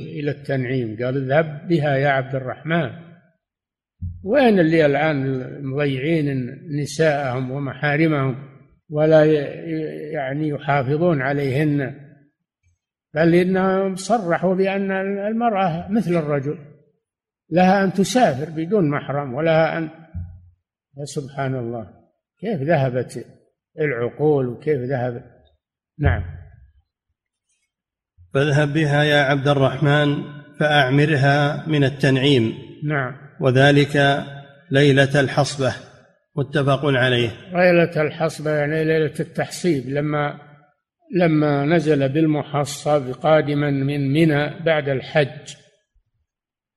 إلى التنعيم؟ قال اذهب بها يا عبد الرحمن. وين اللي الآن مضيعين نساءهم ومحارمهم ولا يعني يحافظون عليهن؟ بل إنهم صرحوا بأن المرأة مثل الرجل لها أن تسافر بدون محرم ولها أن سبحان الله كيف ذهبت العقول وكيف ذهب؟ نعم. فاذهب بها يا عبد الرحمن فأعمرها من التنعيم. نعم. وذلك ليلة الحصبة متفق عليه. ليلة الحصبة يعني ليلة التحصيب لما لما نزل بالمحصب قادما من منى بعد الحج.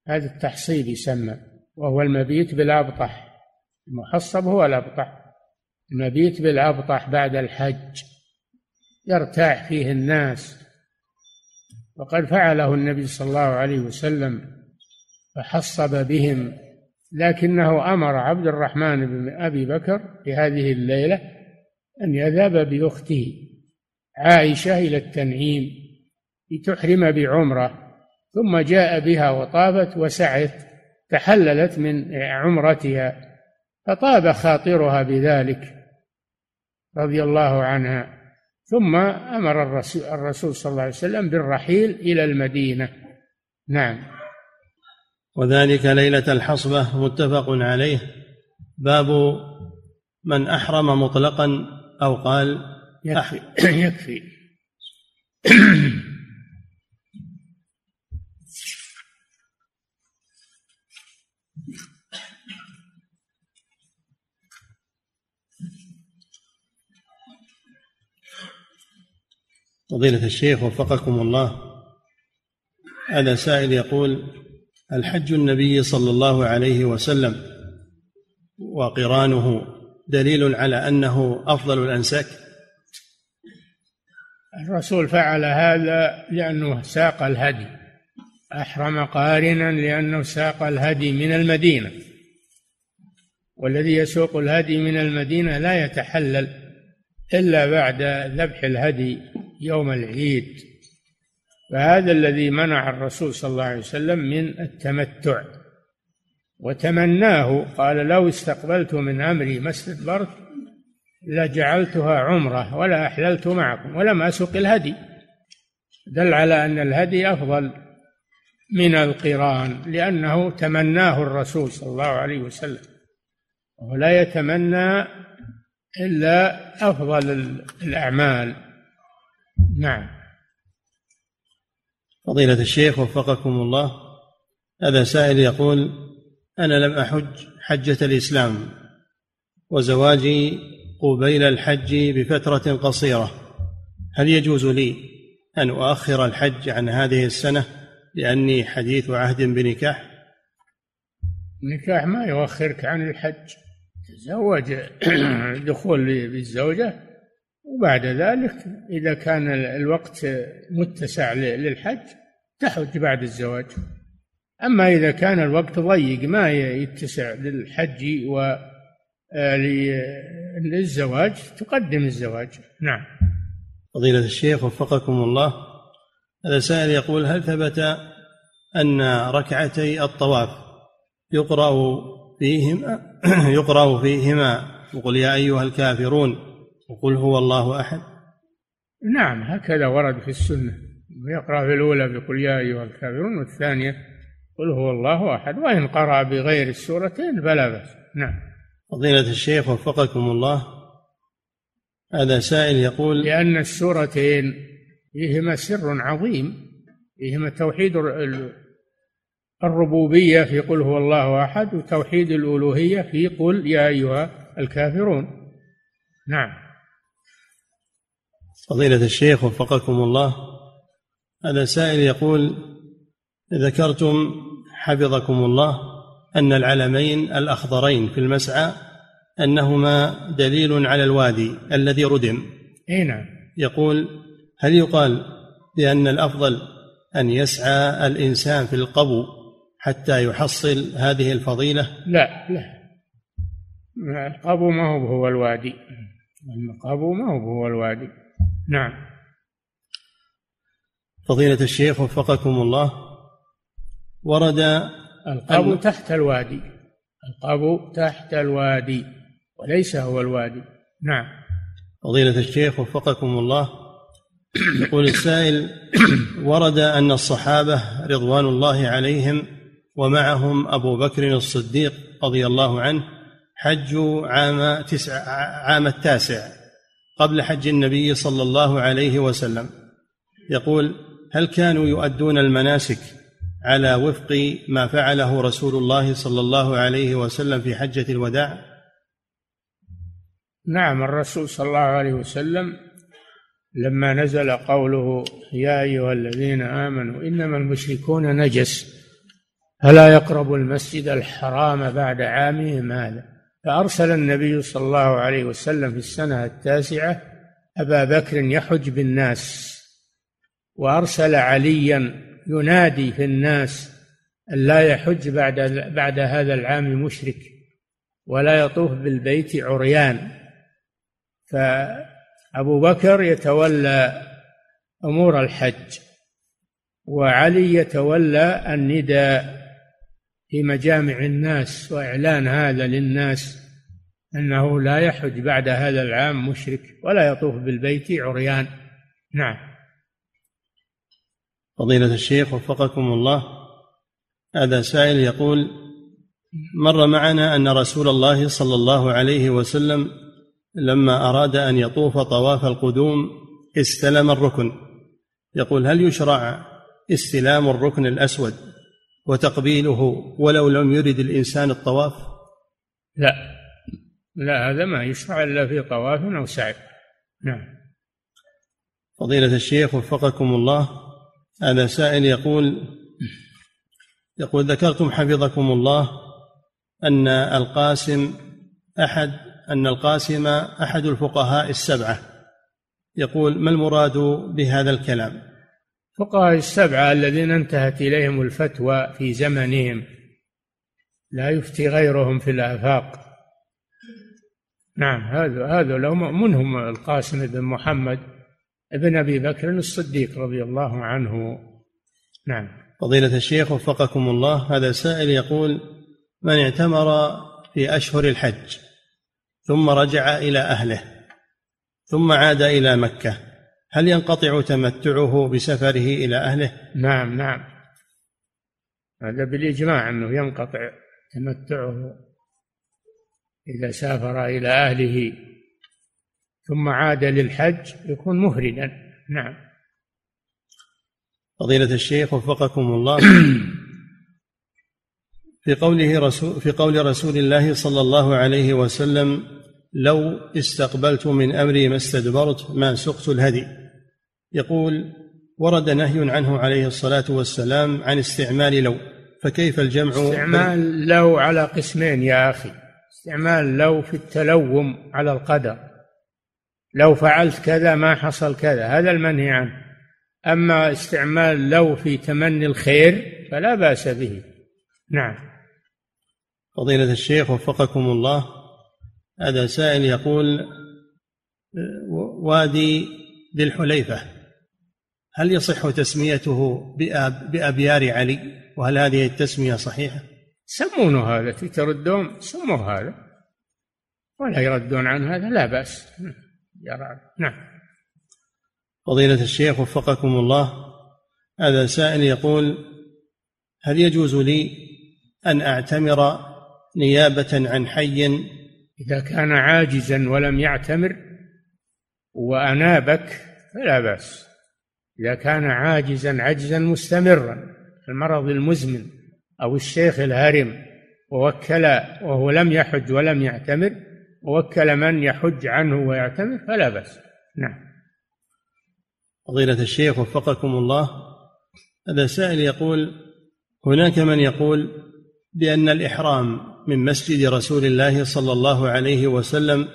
هذا التحصيب يسمى وهو المبيت بالأبطح. المحصب هو الأبطح. المبيت بالأبطح بعد الحج. يرتاح فيه الناس. وقد فعله النبي صلى الله عليه وسلم فحصب بهم. لكنه أمر عبد الرحمن بن أبي بكر في هذه الليلة أن يذهب بأخته. عائشة إلى التنعيم لتحرم بعمرة ثم جاء بها وطابت وسعت تحللت من عمرتها فطاب خاطرها بذلك رضي الله عنها. ثم أمر الرسول, الرسول صلى الله عليه وسلم بالرحيل إلى المدينة. نعم. وذلك ليلة الحصبة متفق عليه. باب من أحرم مطلقا أو قال يكفي. يكفي. فضيلة الشيخ وفقكم الله. هذا سائل يقول الحج النبي صلى الله عليه وسلم وقرانه دليل على أنه أفضل الأنساك؟ الرسول فعل هذا لأنه ساق الهدي أحرم قارنا لأنه ساق الهدي من المدينة. والذي يسوق الهدي من المدينة لا يتحلل إلا بعد ذبح الهدي يوم العيد. فهذا الذي منع الرسول صلى الله عليه وسلم من التمتع. وتمناه قال لو استقبلت من أمري ما استدبرت لجعلتها عمرة ولا أحللت معكم ولم أسق الهدي. دل على أن الهدي أفضل من القرآن لأنه تمناه الرسول صلى الله عليه وسلم. ولا يتمنى إلا أفضل الأعمال. نعم. فضيلة الشيخ وفقكم الله. هذا سائل يقول أنا لم أحج حجة الإسلام وزواجي قبيل الحج بفترة قصيرة؟ هل يجوز لي أن أؤخر الحج عن هذه السنة لأني حديث عهد بنكاح؟ النكاح ما يؤخرك عن الحج. تزوج دخول بالزوجة وبعد ذلك إذا كان الوقت متسع للحج تحج بعد الزواج. أما إذا كان الوقت ضيق ما يتسع للحج و للزواج تقدم الزواج. نعم. فضيلة الشيخ وفقكم الله. هذا سائل يقول هل ثبت أن ركعتي الطواف يقرأ فيهما؟ يقرأ فيهما؟ وقل يا أيها الكافرون وقل هو الله أحد؟ نعم هكذا ورد في السنة. يقرأ في الأولى بقل يا أيها الكافرون. والثانية قل هو الله أحد. وإن قرأ بغير السورتين فلا بأس. نعم. فضيلة الشيخ وفقكم الله. هذا سائل يقول لأن السورتين فيهما سر عظيم فيهما توحيد الربوبية في قل هو الله أحد وتوحيد الألوهية في قل يا أيها الكافرون. نعم. فضيلة الشيخ وفقكم الله. هذا سائل يقول ذكرتم حفظكم الله أن العلمين الأخضرين في المسعى أنهما دليل على الوادي الذي ردم. أي نعم. يقول هل يقال بأن الأفضل أن يسعى الإنسان في القبو حتى يحصل هذه الفضيلة؟ لا لا. القبو ما هو هو الوادي. القبو ما هو هو الوادي. نعم. فضيلة الشيخ وفقكم الله ورد القبو تحت الوادي. القبو تحت الوادي وليس هو الوادي. نعم. فضيلة الشيخ وفقكم الله. يقول السائل ورد أن الصحابة رضوان الله عليهم ومعهم أبو بكر الصديق رضي الله عنه حجوا عام تسع عام التاسع قبل حج النبي صلى الله عليه وسلم. يقول هل كانوا يؤدون المناسك على وفق ما فعله رسول الله صلى الله عليه وسلم في حجة الوداع؟ نعم الرسول صلى الله عليه وسلم لما نزل قوله يا أيها الذين آمنوا إنما المشركون نجس فلا يقربوا المسجد الحرام بعد عامهم هذا؟ فأرسل النبي صلى الله عليه وسلم في السنة التاسعة أبا بكر يحج بالناس وأرسل عليا ينادي في الناس أن لا يحج بعد بعد هذا العام مشرك ولا يطوف بالبيت عريان. فأبو بكر يتولى أمور الحج وعلي يتولى النداء في مجامع الناس وإعلان هذا للناس أنه لا يحج بعد هذا العام مشرك ولا يطوف بالبيت عريان. نعم. فضيلة الشيخ وفقكم الله. هذا سائل يقول مر معنا أن رسول الله صلى الله عليه وسلم لما أراد أن يطوف طواف القدوم استلم الركن. يقول هل يشرع استلام الركن الأسود وتقبيله ولو لم يرد الإنسان الطواف؟ لا لا هذا ما يشرع إلا في طواف أو سعي. نعم. فضيلة الشيخ وفقكم الله. هذا سائل يقول يقول ذكرتم حفظكم الله أن القاسم أحد أن القاسم أحد الفقهاء السبعة. يقول ما المراد بهذا الكلام؟ فقهاء السبعة الذين انتهت إليهم الفتوى في زمنهم لا يفتي غيرهم في الآفاق. نعم هذا هذا لو منهم القاسم بن محمد؟ ابن أبي بكر الصديق رضي الله عنه. نعم. فضيلة الشيخ وفقكم الله هذا سائل يقول من اعتمر في أشهر الحج ثم رجع إلى أهله ثم عاد إلى مكة هل ينقطع تمتعه بسفره إلى أهله؟ نعم نعم. هذا بالإجماع أنه ينقطع تمتعه إذا سافر إلى أهله. ثم عاد للحج يكون مفردا. نعم. فضيلة الشيخ وفقكم الله. في قوله رسول في قول رسول الله صلى الله عليه وسلم لو استقبلت من أمري ما استدبرت ما سقت الهدي. يقول ورد نهي عنه عليه الصلاة والسلام عن استعمال لو فكيف الجمع استعمال لو على قسمين يا أخي. استعمال لو في التلوم على القدر. لو فعلت كذا ما حصل كذا هذا المنهي عنه. أما استعمال لو في تمني الخير فلا بأس به. نعم. فضيلة الشيخ وفقكم الله هذا سائل يقول وادي ذي الحليفة هل يصح تسميته بأب بأبيار علي؟ وهل هذه التسمية صحيحة؟ سمونه هذا تردون سموه هذا. ولا يردون عن هذا لا بأس. نعم. فضيلة الشيخ وفقكم الله هذا سائل يقول هل يجوز لي أن أعتمر نيابة عن حي؟ إذا كان عاجزا ولم يعتمر وأنابك فلا بأس. إذا كان عاجزا عجزا مستمرا المرض المزمن أو الشيخ الهرم ووكل وهو لم يحج ولم يعتمر ووكل من يحج عنه ويعتمر فلا بأس. نعم. فضيلة الشيخ وفقكم الله. هذا سائل يقول هناك من يقول بأن الإحرام من مسجد رسول الله صلى الله عليه وسلم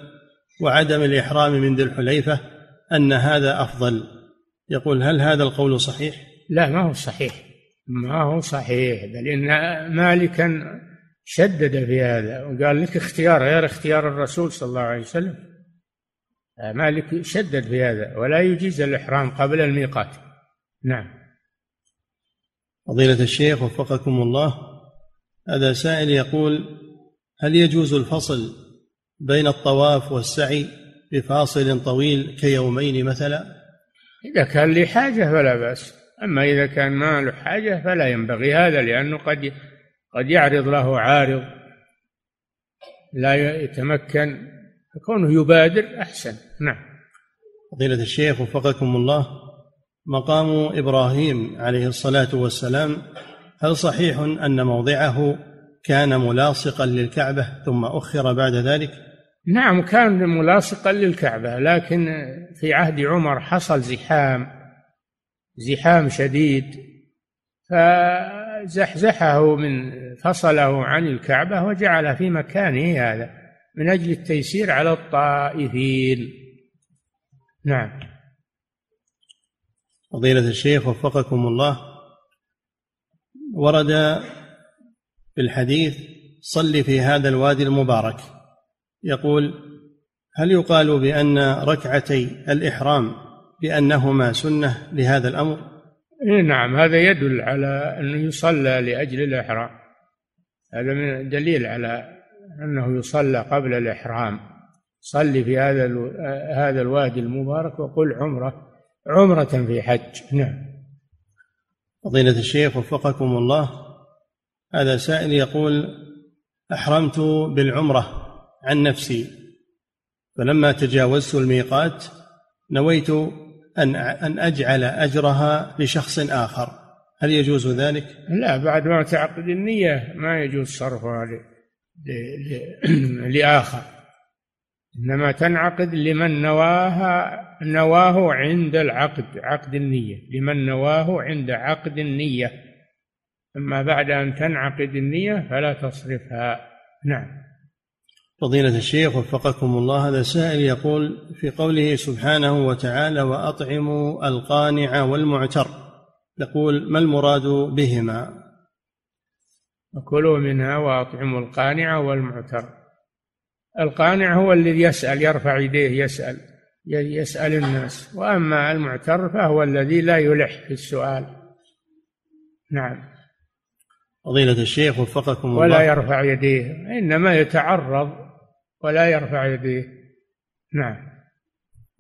وعدم الإحرام من ذي الحليفة أن هذا أفضل. يقول هل هذا القول صحيح؟ لا ما هو صحيح. ما هو صحيح بل إن مالكا شدد في هذا وقال لك اختيار غير اختيار الرسول صلى الله عليه وسلم. مالك شدد في هذا ولا يجيز الإحرام قبل الميقات. نعم. فضيلة الشيخ وفقكم الله هذا سائل يقول هل يجوز الفصل بين الطواف والسعي بفاصل طويل كيومين مثلا؟ إذا كان لي حاجة فلا بأس أما إذا كان ما له حاجة فلا ينبغي هذا لأنه قد قد يعرض له عارض لا يتمكن فكونه يبادر أحسن. نعم. فضيلة الشيخ وفقكم الله مقام إبراهيم عليه الصلاة والسلام هل صحيح أن موضعه كان ملاصقا للكعبة ثم أخر بعد ذلك؟ نعم كان ملاصقا للكعبة لكن في عهد عمر حصل زحام زحام شديد. فزحزحه من فصله عن الكعبة وجعله في مكانه هذا من أجل التيسير على الطائفين. نعم. فضيلة الشيخ وفقكم الله ورد في الحديث صل في هذا الوادي المبارك. يقول هل يقال بأن ركعتي الإحرام بأنهما سنة لهذا الأمر؟ إيه نعم هذا يدل على أنه يصلى لأجل الإحرام. هذا من دليل على أنه يصلى قبل الإحرام. صلي في هذا هذا الوادي المبارك وقل عمرة عمرة في حج. نعم. فضيلة الشيخ وفقكم الله هذا سائل يقول أحرمت بالعمرة عن نفسي فلما تجاوزت الميقات نويت أن أن أجعل أجرها لشخص آخر. هل يجوز ذلك؟ لا بعد ما تعقد النية ما يجوز صرفها لآخر. إنما تنعقد لمن نواها نواه عند العقد عقد النية. لمن نواه عند عقد النية. أما بعد أن تنعقد النية فلا تصرفها. نعم. فضيلة الشيخ وفقكم الله هذا سائل يقول في قوله سبحانه وتعالى وأطعموا القانع والمعتر يقول ما المراد بهما؟ وكلوا منها وأطعموا القانع والمعتر. القانع هو الذي يسأل يرفع يديه يسأل يسأل الناس. وأما المعتر فهو الذي لا يلح في السؤال. نعم. فضيلة الشيخ وفقكم الله. ولا يرفع يديه إنما يتعرض ولا يرفع يديه. نعم.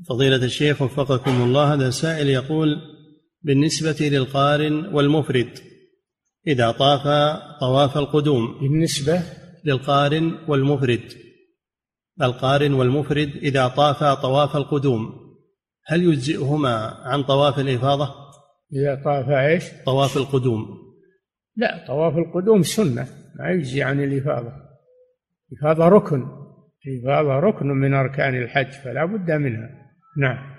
فضيلة الشيخ وفقكم الله هذا سائل يقول بالنسبة للقارن والمفرد إذا طاف طواف القدوم. بالنسبة للقارن والمفرد. القارن والمفرد إذا طافا طواف القدوم هل يجزئهما عن طواف الإفاضة؟ إذا طاف إيش؟ طواف القدوم. لا طواف القدوم سنة ما يجزي عن الإفاضة. الإفاضة ركن. الإفاضة ركن من أركان الحج فلا بد منها. نعم.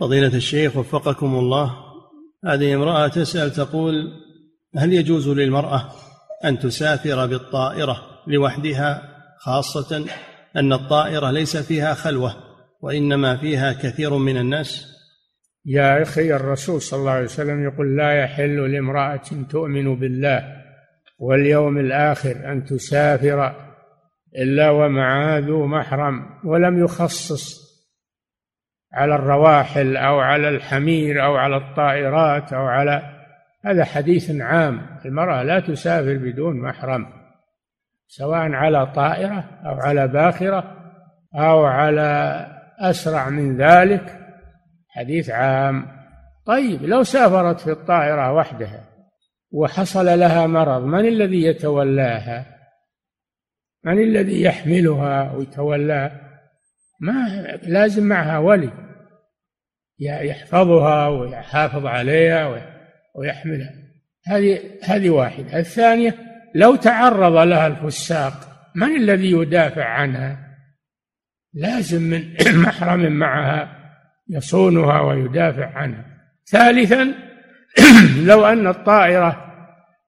فضيلة الشيخ وفقكم الله هذه امرأة تسأل تقول هل يجوز للمرأة أن تسافر بالطائرة لوحدها خاصة أن الطائرة ليس فيها خلوة وإنما فيها كثير من الناس؟ يا أخي الرسول صلى الله عليه وسلم يقول لا يحل لامرأة تؤمن بالله واليوم الآخر أن تسافر إلا ومعها ذو محرم ولم يخصص على الرواحل أو على الحمير أو على الطائرات أو على هذا حديث عام. المرأة لا تسافر بدون محرم سواء على طائرة أو على باخرة أو على أسرع من ذلك. حديث عام. طيب لو سافرت في الطائرة وحدها وحصل لها مرض من الذي يتولاها؟ من الذي يحملها ويتولاها ما لازم معها ولي. يحفظها ويحافظ عليها ويحملها. هذه هذه واحدة. الثانية لو تعرض لها الفساق من الذي يدافع عنها؟ لازم من محرم معها يصونها ويدافع عنها. ثالثا لو أن الطائرة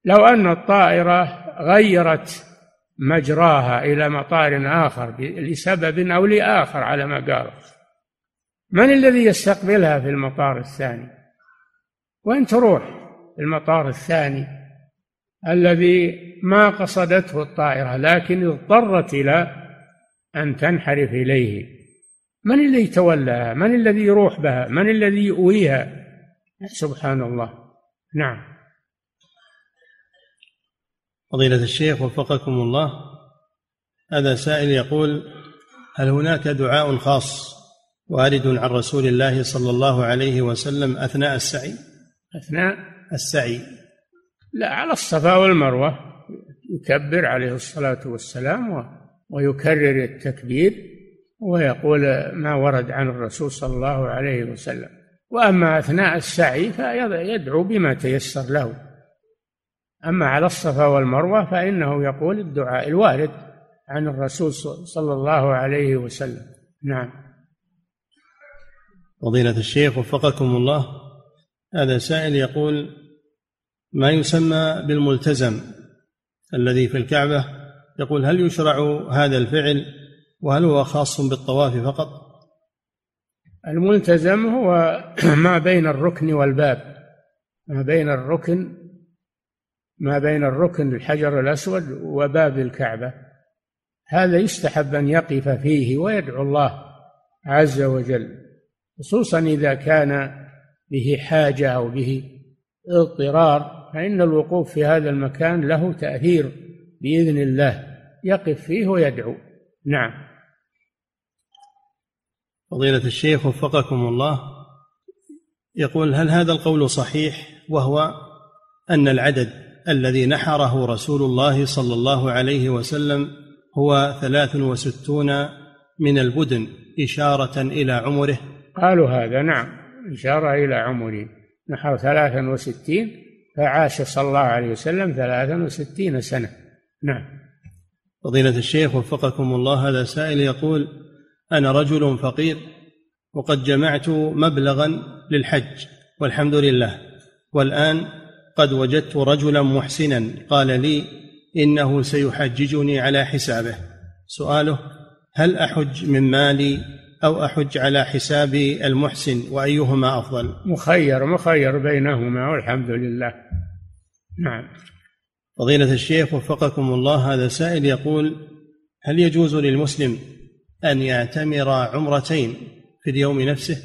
لو أن الطائرة غيرت مجراها إلى مطار آخر لسبب أو لآخر على ما قالوا من الذي يستقبلها في المطار الثاني؟ وين تروح المطار الثاني؟ الذي ما قصدته الطائرة لكن اضطرت إلى أن تنحرف إليه. من اللي يتولاها من الذي يروح بها؟ من الذي يؤويها؟ سبحان الله. نعم. فضيلة الشيخ وفقكم الله. هذا سائل يقول هل هناك دعاء خاص وارد عن رسول الله صلى الله عليه وسلم أثناء السعي؟ أثناء؟ السعي. لا على الصفا والمروة. يكبر عليه الصلاة والسلام ويكرر التكبير ويقول ما ورد عن الرسول صلى الله عليه وسلم. وأما أثناء السعي فيدعو بما تيسر له. أما على الصفا والمروة فإنه يقول الدعاء الوارد عن الرسول صلى الله عليه وسلم. نعم. فضيلة الشيخ وفقكم الله هذا سائل يقول ما يسمى بالملتزم الذي في الكعبة؟ يقول هل يشرع هذا الفعل؟ وهل هو خاص بالطواف فقط؟ الملتزم هو ما بين الركن والباب ما بين الركن ما بين الركن الحجر الأسود وباب الكعبة. هذا يستحب أن يقف فيه ويدعو الله عز وجل خصوصا إذا كان به حاجة أو به اضطرار فإن الوقوف في هذا المكان له تأثير بإذن الله يقف فيه ويدعو. نعم. فضيلة الشيخ وفقكم الله يقول هل هذا القول صحيح وهو أن العدد الذي نحره رسول الله صلى الله عليه وسلم هو ثلاث وستون من البدن إشارة إلى عمره. قالوا هذا نعم إشارة إلى عمره. نحو ثلاثا وستين فعاش صلى الله عليه وسلم ثلاثا وستين سنة. نعم. فضيلة الشيخ وفقكم الله هذا سائل يقول أنا رجل فقير وقد جمعت مبلغا للحج والحمد لله. والآن قد وجدت رجلا محسنا قال لي إنه سيحججني على حسابه. سؤاله هل أحج من مالي أو أحج على حساب المحسن وأيهما أفضل؟ مخير مخير بينهما والحمد لله. نعم. فضيلة الشيخ وفقكم الله هذا سائل يقول هل يجوز للمسلم أن يعتمر عمرتين في اليوم نفسه؟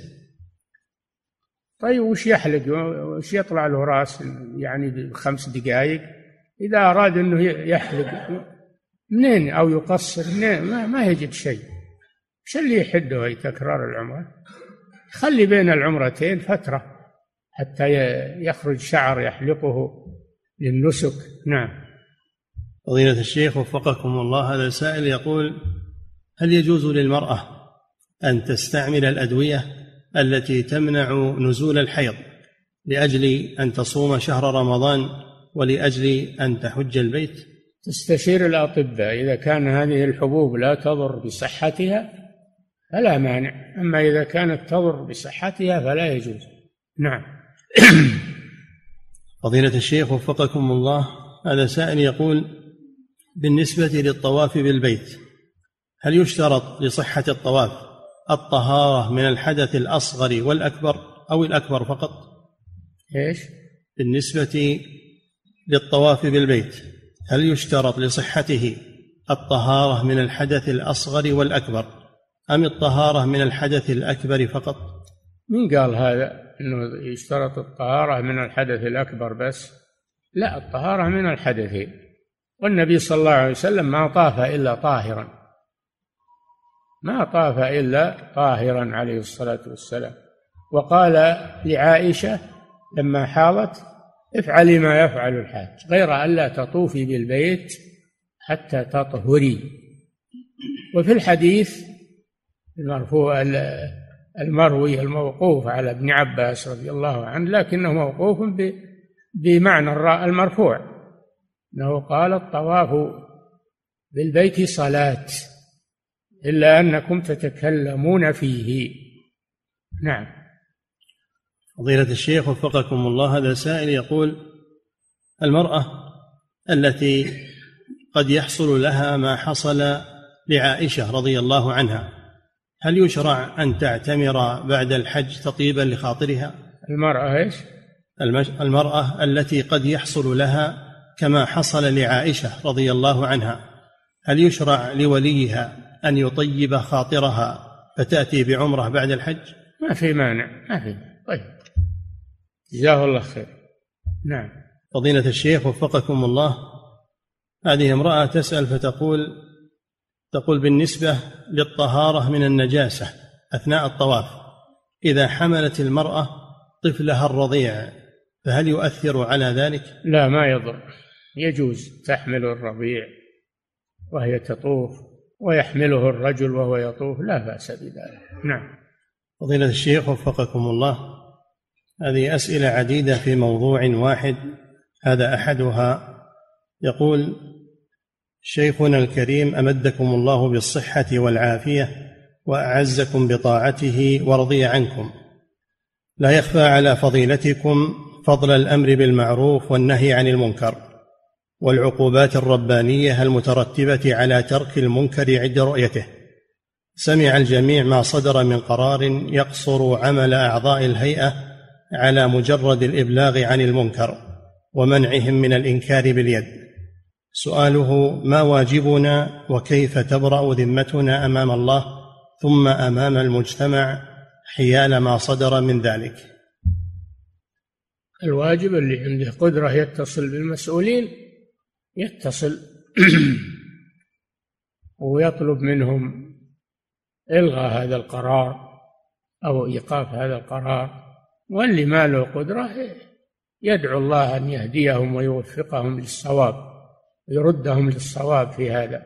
طيب وش يحلق؟ وش يطلع له راس يعني بخمس دقائق إذا أراد أنه يحلق منين؟ أو يقصر؟ منين؟ ما, ما يجد شيء. إيش اللي يحده تكرار العمرة؟ خلي بين العمرتين فترة حتى يخرج شعر يحلقه للنسك. نعم. فضيلة الشيخ وفقكم الله. هذا سائل يقول هل يجوز للمرأة أن تستعمل الأدوية التي تمنع نزول الحيض لأجل أن تصوم شهر رمضان ولأجل أن تحج البيت؟ تستشير الأطباء. إذا كان هذه الحبوب لا تضر بصحتها فلا مانع. أما إذا كانت تضر بصحتها فلا يجوز. نعم. فضيلة الشيخ وفقكم الله هذا سائل يقول بالنسبة للطواف بالبيت هل يشترط لصحة الطواف الطهارة من الحدث الأصغر والأكبر أو الأكبر فقط؟ إيش؟ بالنسبة للطواف بالبيت هل يشترط لصحته الطهارة من الحدث الأصغر والأكبر أم الطهارة من الحدث الأكبر فقط؟ من قال هذا أنه يشترط الطهارة من الحدث الأكبر بس لا الطهارة من الحدثين والنبي صلى الله عليه وسلم ما طاف إلا طاهرا ما طاف إلا طاهرا عليه الصلاة والسلام. وقال لعائشة لما حاضت افعلي ما يفعل الحاج غير ألا تطوفي بالبيت حتى تطهري. وفي الحديث المرفوع المروي الموقوف على ابن عباس رضي الله عنه لكنه موقوف بمعنى المرفوع إنه قال الطواف بالبيت صلاة. إلا أنكم تتكلمون فيه. نعم. فضيلة الشيخ وفقكم الله هذا سائل يقول المرأة التي قد يحصل لها ما حصل لعائشة رضي الله عنها هل يشرع أن تعتمر بعد الحج تطيبا لخاطرها؟ المرأة إيش؟ المرأة التي قد يحصل لها كما حصل لعائشة رضي الله عنها هل يشرع لوليها أن يطيب خاطرها فتأتي بعمرة بعد الحج؟ ما في مانع ما في. طيب. جزاه الله خير. نعم. فضيلة الشيخ وفقكم الله. هذه امرأة تسأل فتقول تقول بالنسبة للطهارة من النجاسة أثناء الطواف إذا حملت المرأة طفلها الرضيع فهل يؤثر على ذلك؟ لا ما يضر. يجوز تحمل الرضيع وهي تطوف. ويحمله الرجل وهو يطوف لا بأس بذلك. نعم. فضيلة الشيخ وفقكم الله. هذه أسئلة عديدة في موضوع واحد هذا أحدها. يقول شيخنا الكريم أمدكم الله بالصحة والعافية وأعزكم بطاعته ورضي عنكم. لا يخفى على فضيلتكم فضل الأمر بالمعروف والنهي عن المنكر. والعقوبات الربانية المترتبة على ترك المنكر عند رؤيته. سمع الجميع ما صدر من قرار يقصر عمل أعضاء الهيئة على مجرد الإبلاغ عن المنكر ومنعهم من الإنكار باليد. سؤاله ما واجبنا وكيف تبرأ ذمتنا أمام الله ثم أمام المجتمع حيال ما صدر من ذلك؟ الواجب اللي عنده قدرة يتصل بالمسؤولين. يتصل ويطلب منهم إلغاء هذا القرار أو إيقاف هذا القرار واللي ما له قدرة يدعو الله أن يهديهم ويوفقهم للصواب ويردهم للصواب في هذا.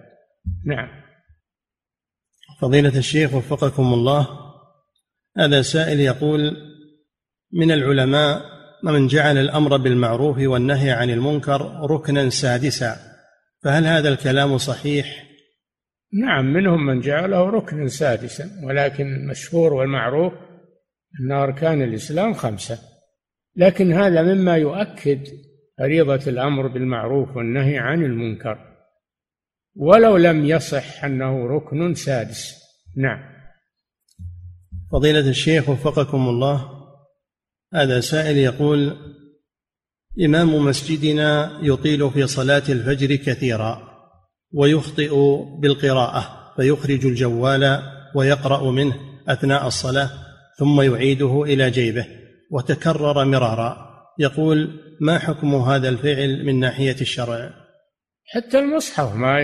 نعم. فضيلة الشيخ وفقكم الله هذا سائل يقول من العلماء من جعل الأمر بالمعروف والنهي عن المنكر ركنا سادسا فهل هذا الكلام صحيح؟ نعم منهم من جعله ركنا سادسا ولكن المشهور والمعروف أن أركان الإسلام خمسة. لكن هذا مما يؤكد فريضة الأمر بالمعروف والنهي عن المنكر. ولو لم يصح أنه ركن سادس. نعم. فضيلة الشيخ وفقكم الله هذا سائل يقول إمام مسجدنا يطيل في صلاة الفجر كثيرا ويخطئ بالقراءة فيخرج الجوال ويقرأ منه أثناء الصلاة ثم يعيده إلى جيبه وتكرر مرارا. يقول ما حكم هذا الفعل من ناحية الشرع؟ حتى المصحف ما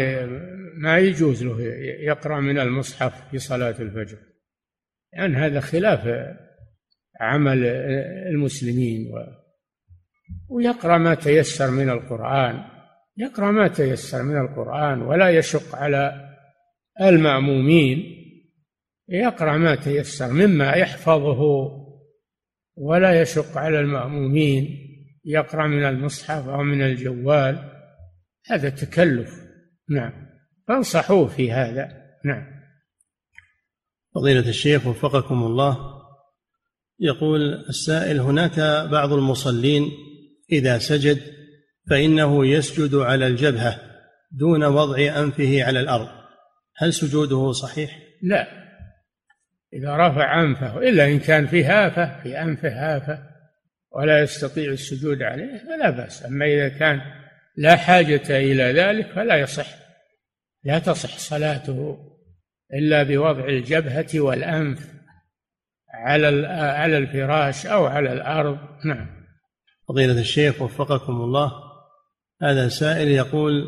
ما يجوز له يقرأ من المصحف في صلاة الفجر. يعني هذا خلاف عمل المسلمين و ويقرأ ما تيسر من القرآن. يقرأ ما تيسر من القرآن ولا يشق على المأمومين. يقرأ ما تيسر مما يحفظه ولا يشق على المأمومين. يقرأ من المصحف أو من الجوال. هذا تكلف. نعم. فانصحوه في هذا. نعم. فضيلة الشيخ وفقكم الله. يقول السائل هناك بعض المصلين إذا سجد فإنه يسجد على الجبهة دون وضع أنفه على الأرض. هل سجوده صحيح؟ لا. إذا رفع أنفه إلا إن كان فيه آفة في أنفه آفة ولا يستطيع السجود عليه فلا بأس. أما إذا كان لا حاجة إلى ذلك فلا يصح. لا تصح صلاته إلا بوضع الجبهة والأنف. على على الفراش أو على الأرض. نعم. فضيلة الشيخ وفقكم الله. هذا سائل يقول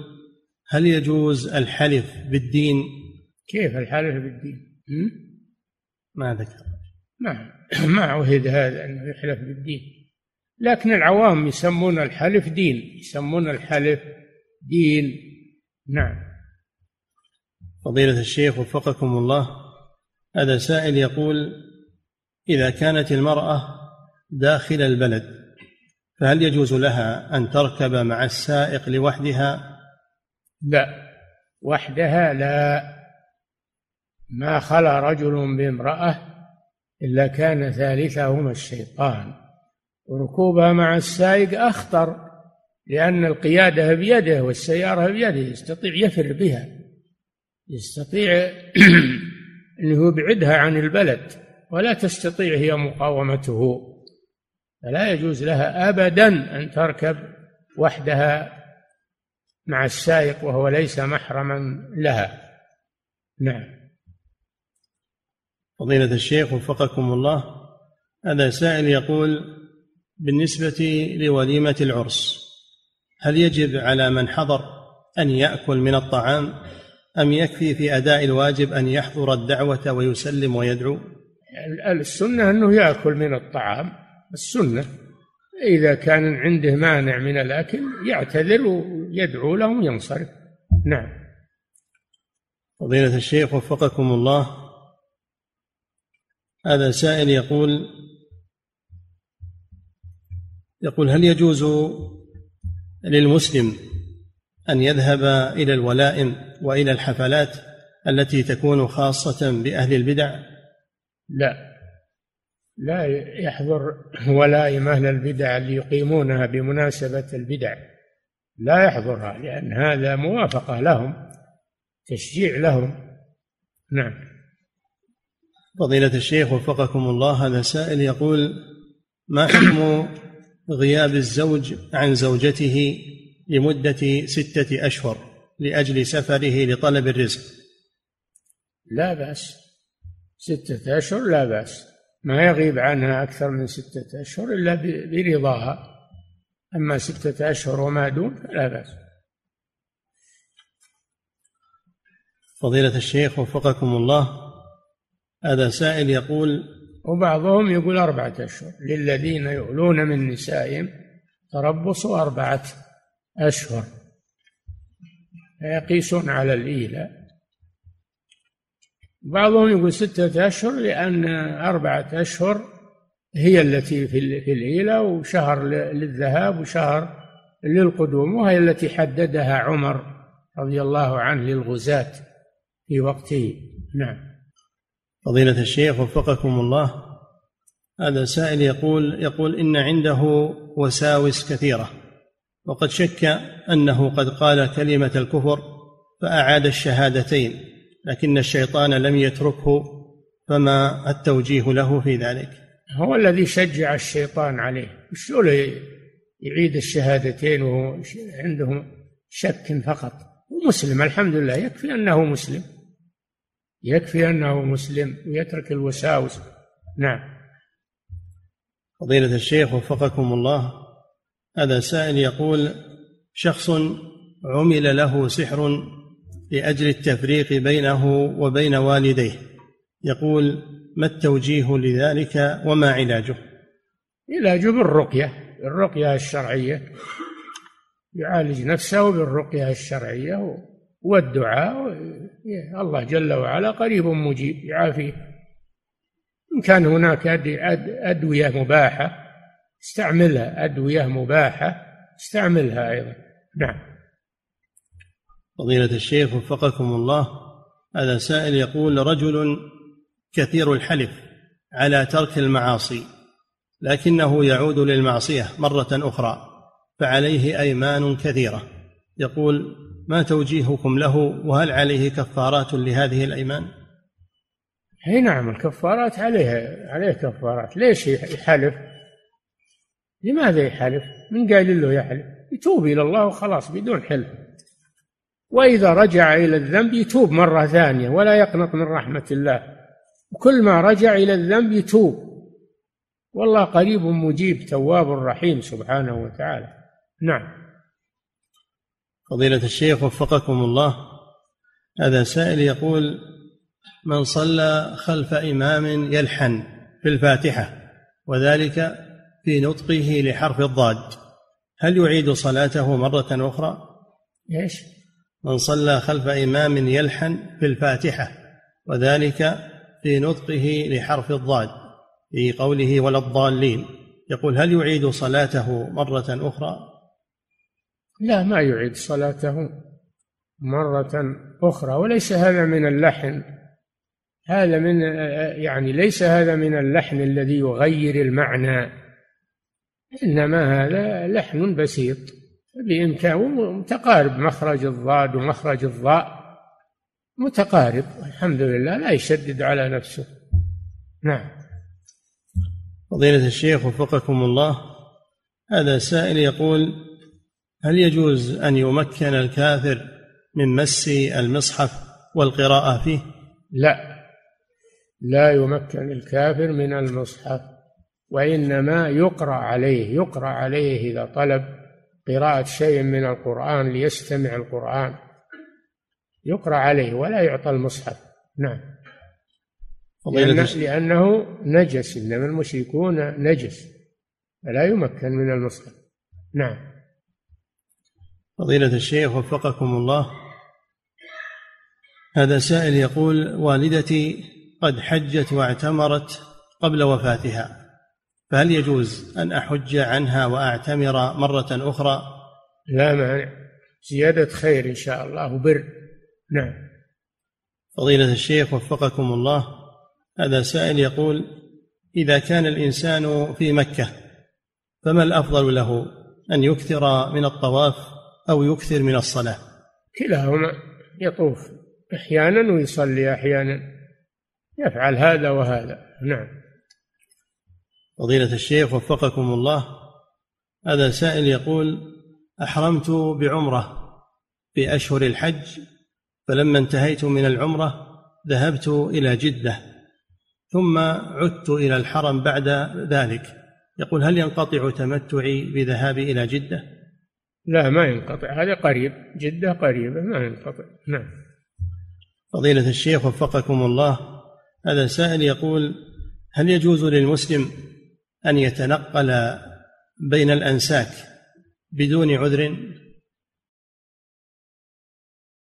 هل يجوز الحلف بالدين؟ كيف الحلف بالدين؟ ما ذكر. ما ما عهد هذا أنه يحلف بالدين. لكن العوام يسمون الحلف دين. يسمون الحلف دين. نعم. فضيلة الشيخ وفقكم الله. هذا سائل يقول إذا كانت المرأة داخل البلد فهل يجوز لها أن تركب مع السائق لوحدها؟ لا وحدها لا. ما خلا رجل بامرأة إلا كان ثالثهما الشيطان. وركوبها مع السائق أخطر لأن القيادة بيده والسيارة بيده يستطيع يفر بها. يستطيع أنه يبعدها عن البلد. ولا تستطيع هي مقاومته فلا يجوز لها ابدا أن تركب وحدها مع السائق وهو ليس محرما لها. نعم. فضيلة الشيخ وفقكم الله هذا سائل يقول بالنسبة لوليمة العرس هل يجب على من حضر أن يأكل من الطعام أم يكفي في أداء الواجب أن يحضر الدعوة ويسلم ويدعو؟ السنة أنه يأكل من الطعام السنة. إذا كان عنده مانع من الأكل يعتذر ويدعو لهم ينصرف. نعم. فضيلة الشيخ وفقكم الله. هذا سائل يقول يقول هل يجوز للمسلم أن يذهب إلى الولائم وإلى الحفلات التي تكون خاصة بأهل البدع؟ لا. لا يحضر ولائم أهل البدع اللي يقيمونها بمناسبة البدع. لا يحضرها لأن هذا موافقة لهم تشجيع لهم. نعم. فضيلة الشيخ وفقكم الله هذا سائل يقول ما حكم غياب الزوج عن زوجته لمدة ستة أشهر لأجل سفره لطلب الرزق؟ لا بأس. ستة أشهر؟ لا بأس. ما يغيب عنها أكثر من ستة أشهر إلا برضاها. أما ستة أشهر وما دون فلا بأس. فضيلة الشيخ وفقكم الله هذا سائل يقول وبعضهم يقول أربعة أشهر. للذين يؤلون من نسائهم تربص أربعة أشهر. فيقيسون على الإيلاء. بعضهم يقول ستة أشهر لأن أربعة أشهر هي التي في العيلة وشهر للذهاب وشهر للقدوم وهي التي حددها عمر رضي الله عنه للغزاة في وقته. نعم. فضيلة الشيخ وفقكم الله. هذا سائل يقول يقول إن عنده وساوس كثيرة وقد شك أنه قد قال كلمة الكفر فأعاد الشهادتين. لكن الشيطان لم يتركه فما التوجيه له في ذلك؟ هو الذي شجع الشيطان عليه. شو يعيد الشهادتين وهو عنده شك فقط. ومسلم الحمد لله. يكفي أنه مسلم. يكفي أنه مسلم ويترك الوساوس. نعم. فضيلة الشيخ وفقكم الله هذا سائل يقول شخص عمل له سحر لأجل التفريق بينه وبين والديه. يقول ما التوجيه لذلك وما علاجه؟ علاجه بالرقية الرقية الشرعية. يعالج نفسه بالرقية الشرعية والدعاء الله جل وعلا قريب مجيب يعافيه. إن كان هناك أدوية مباحة استعملها أدوية مباحة استعملها أيضا. نعم. فضيلة الشيخ وفقكم الله هذا سائل يقول رجل كثير الحلف على ترك المعاصي لكنه يعود للمعصية مرة أخرى فعليه أيمان كثيرة. يقول ما توجيهكم له؟ وهل عليه كفارات لهذه الأيمان؟ إي نعم الكفارات عليها عليه كفارات. ليش يحلف؟ لماذا يحلف؟ من قال له يحلف؟ يتوب إلى الله وخلاص بدون حلف. وإذا رجع إلى الذنب يتوب مرة ثانية ولا يقنط من رحمة الله. وكل ما رجع إلى الذنب يتوب. والله قريب مجيب تواب رحيم سبحانه وتعالى. نعم. فضيلة الشيخ وفقكم الله. هذا سائل يقول من صلى خلف إمام يلحن في الفاتحة وذلك في نطقه لحرف الضاد هل يعيد صلاته مرة أخرى؟ إيش؟ من صلى خلف إمام يلحن في الفاتحة وذلك في نطقه لحرف الضاد في قوله ولا الضالين. يقول هل يعيد صلاته مرة أخرى؟ لا ما يعيد صلاته مرة أخرى وليس هذا من اللحن. هذا من يعني ليس هذا من اللحن الذي يغير المعنى إنما هذا لحن بسيط. بإمكان متقارب مخرج الضاد ومخرج الضاء. متقارب الحمد لله لا يشدد على نفسه. نعم. فضيلة الشيخ وفقكم الله. هذا سائل يقول هل يجوز أن يمكن الكافر من مس المصحف والقراءة فيه؟ لا. لا يمكن الكافر من المصحف وإنما يقرأ عليه يقرأ عليه إذا طلب. قراءة شيء من القرآن ليستمع القرآن. يقرأ عليه ولا يعطى المصحف. نعم. لأن لأنه نجس إنما المشركون نجس. فلا يمكن من المصحف. نعم. فضيلة الشيخ وفقكم الله. هذا سائل يقول والدتي قد حجت واعتمرت قبل وفاتها. فهل يجوز أن أحج عنها وأعتمر مرة أخرى؟ لا مانع. زيادة خير إن شاء الله وبر نعم. فضيلة الشيخ وفقكم الله. هذا سائل يقول إذا كان الإنسان في مكة فما الأفضل له؟ أن يكثر من الطواف أو يكثر من الصلاة؟ كلاهما يطوف أحيانا ويصلي أحيانا. يفعل هذا وهذا. نعم. فضيلة الشيخ وفقكم الله. هذا سائل يقول أحرمت بعمرة في أشهر الحج فلما انتهيت من العمرة ذهبت إلى جدة ثم عدت إلى الحرم بعد ذلك. يقول هل ينقطع تمتعي بذهابي إلى جدة؟ لا ما ينقطع. هذا قريب. جدة قريبة ما ينقطع. نعم. فضيلة الشيخ وفقكم الله. هذا سائل يقول هل يجوز للمسلم أن يتنقل بين الأنساك بدون عذر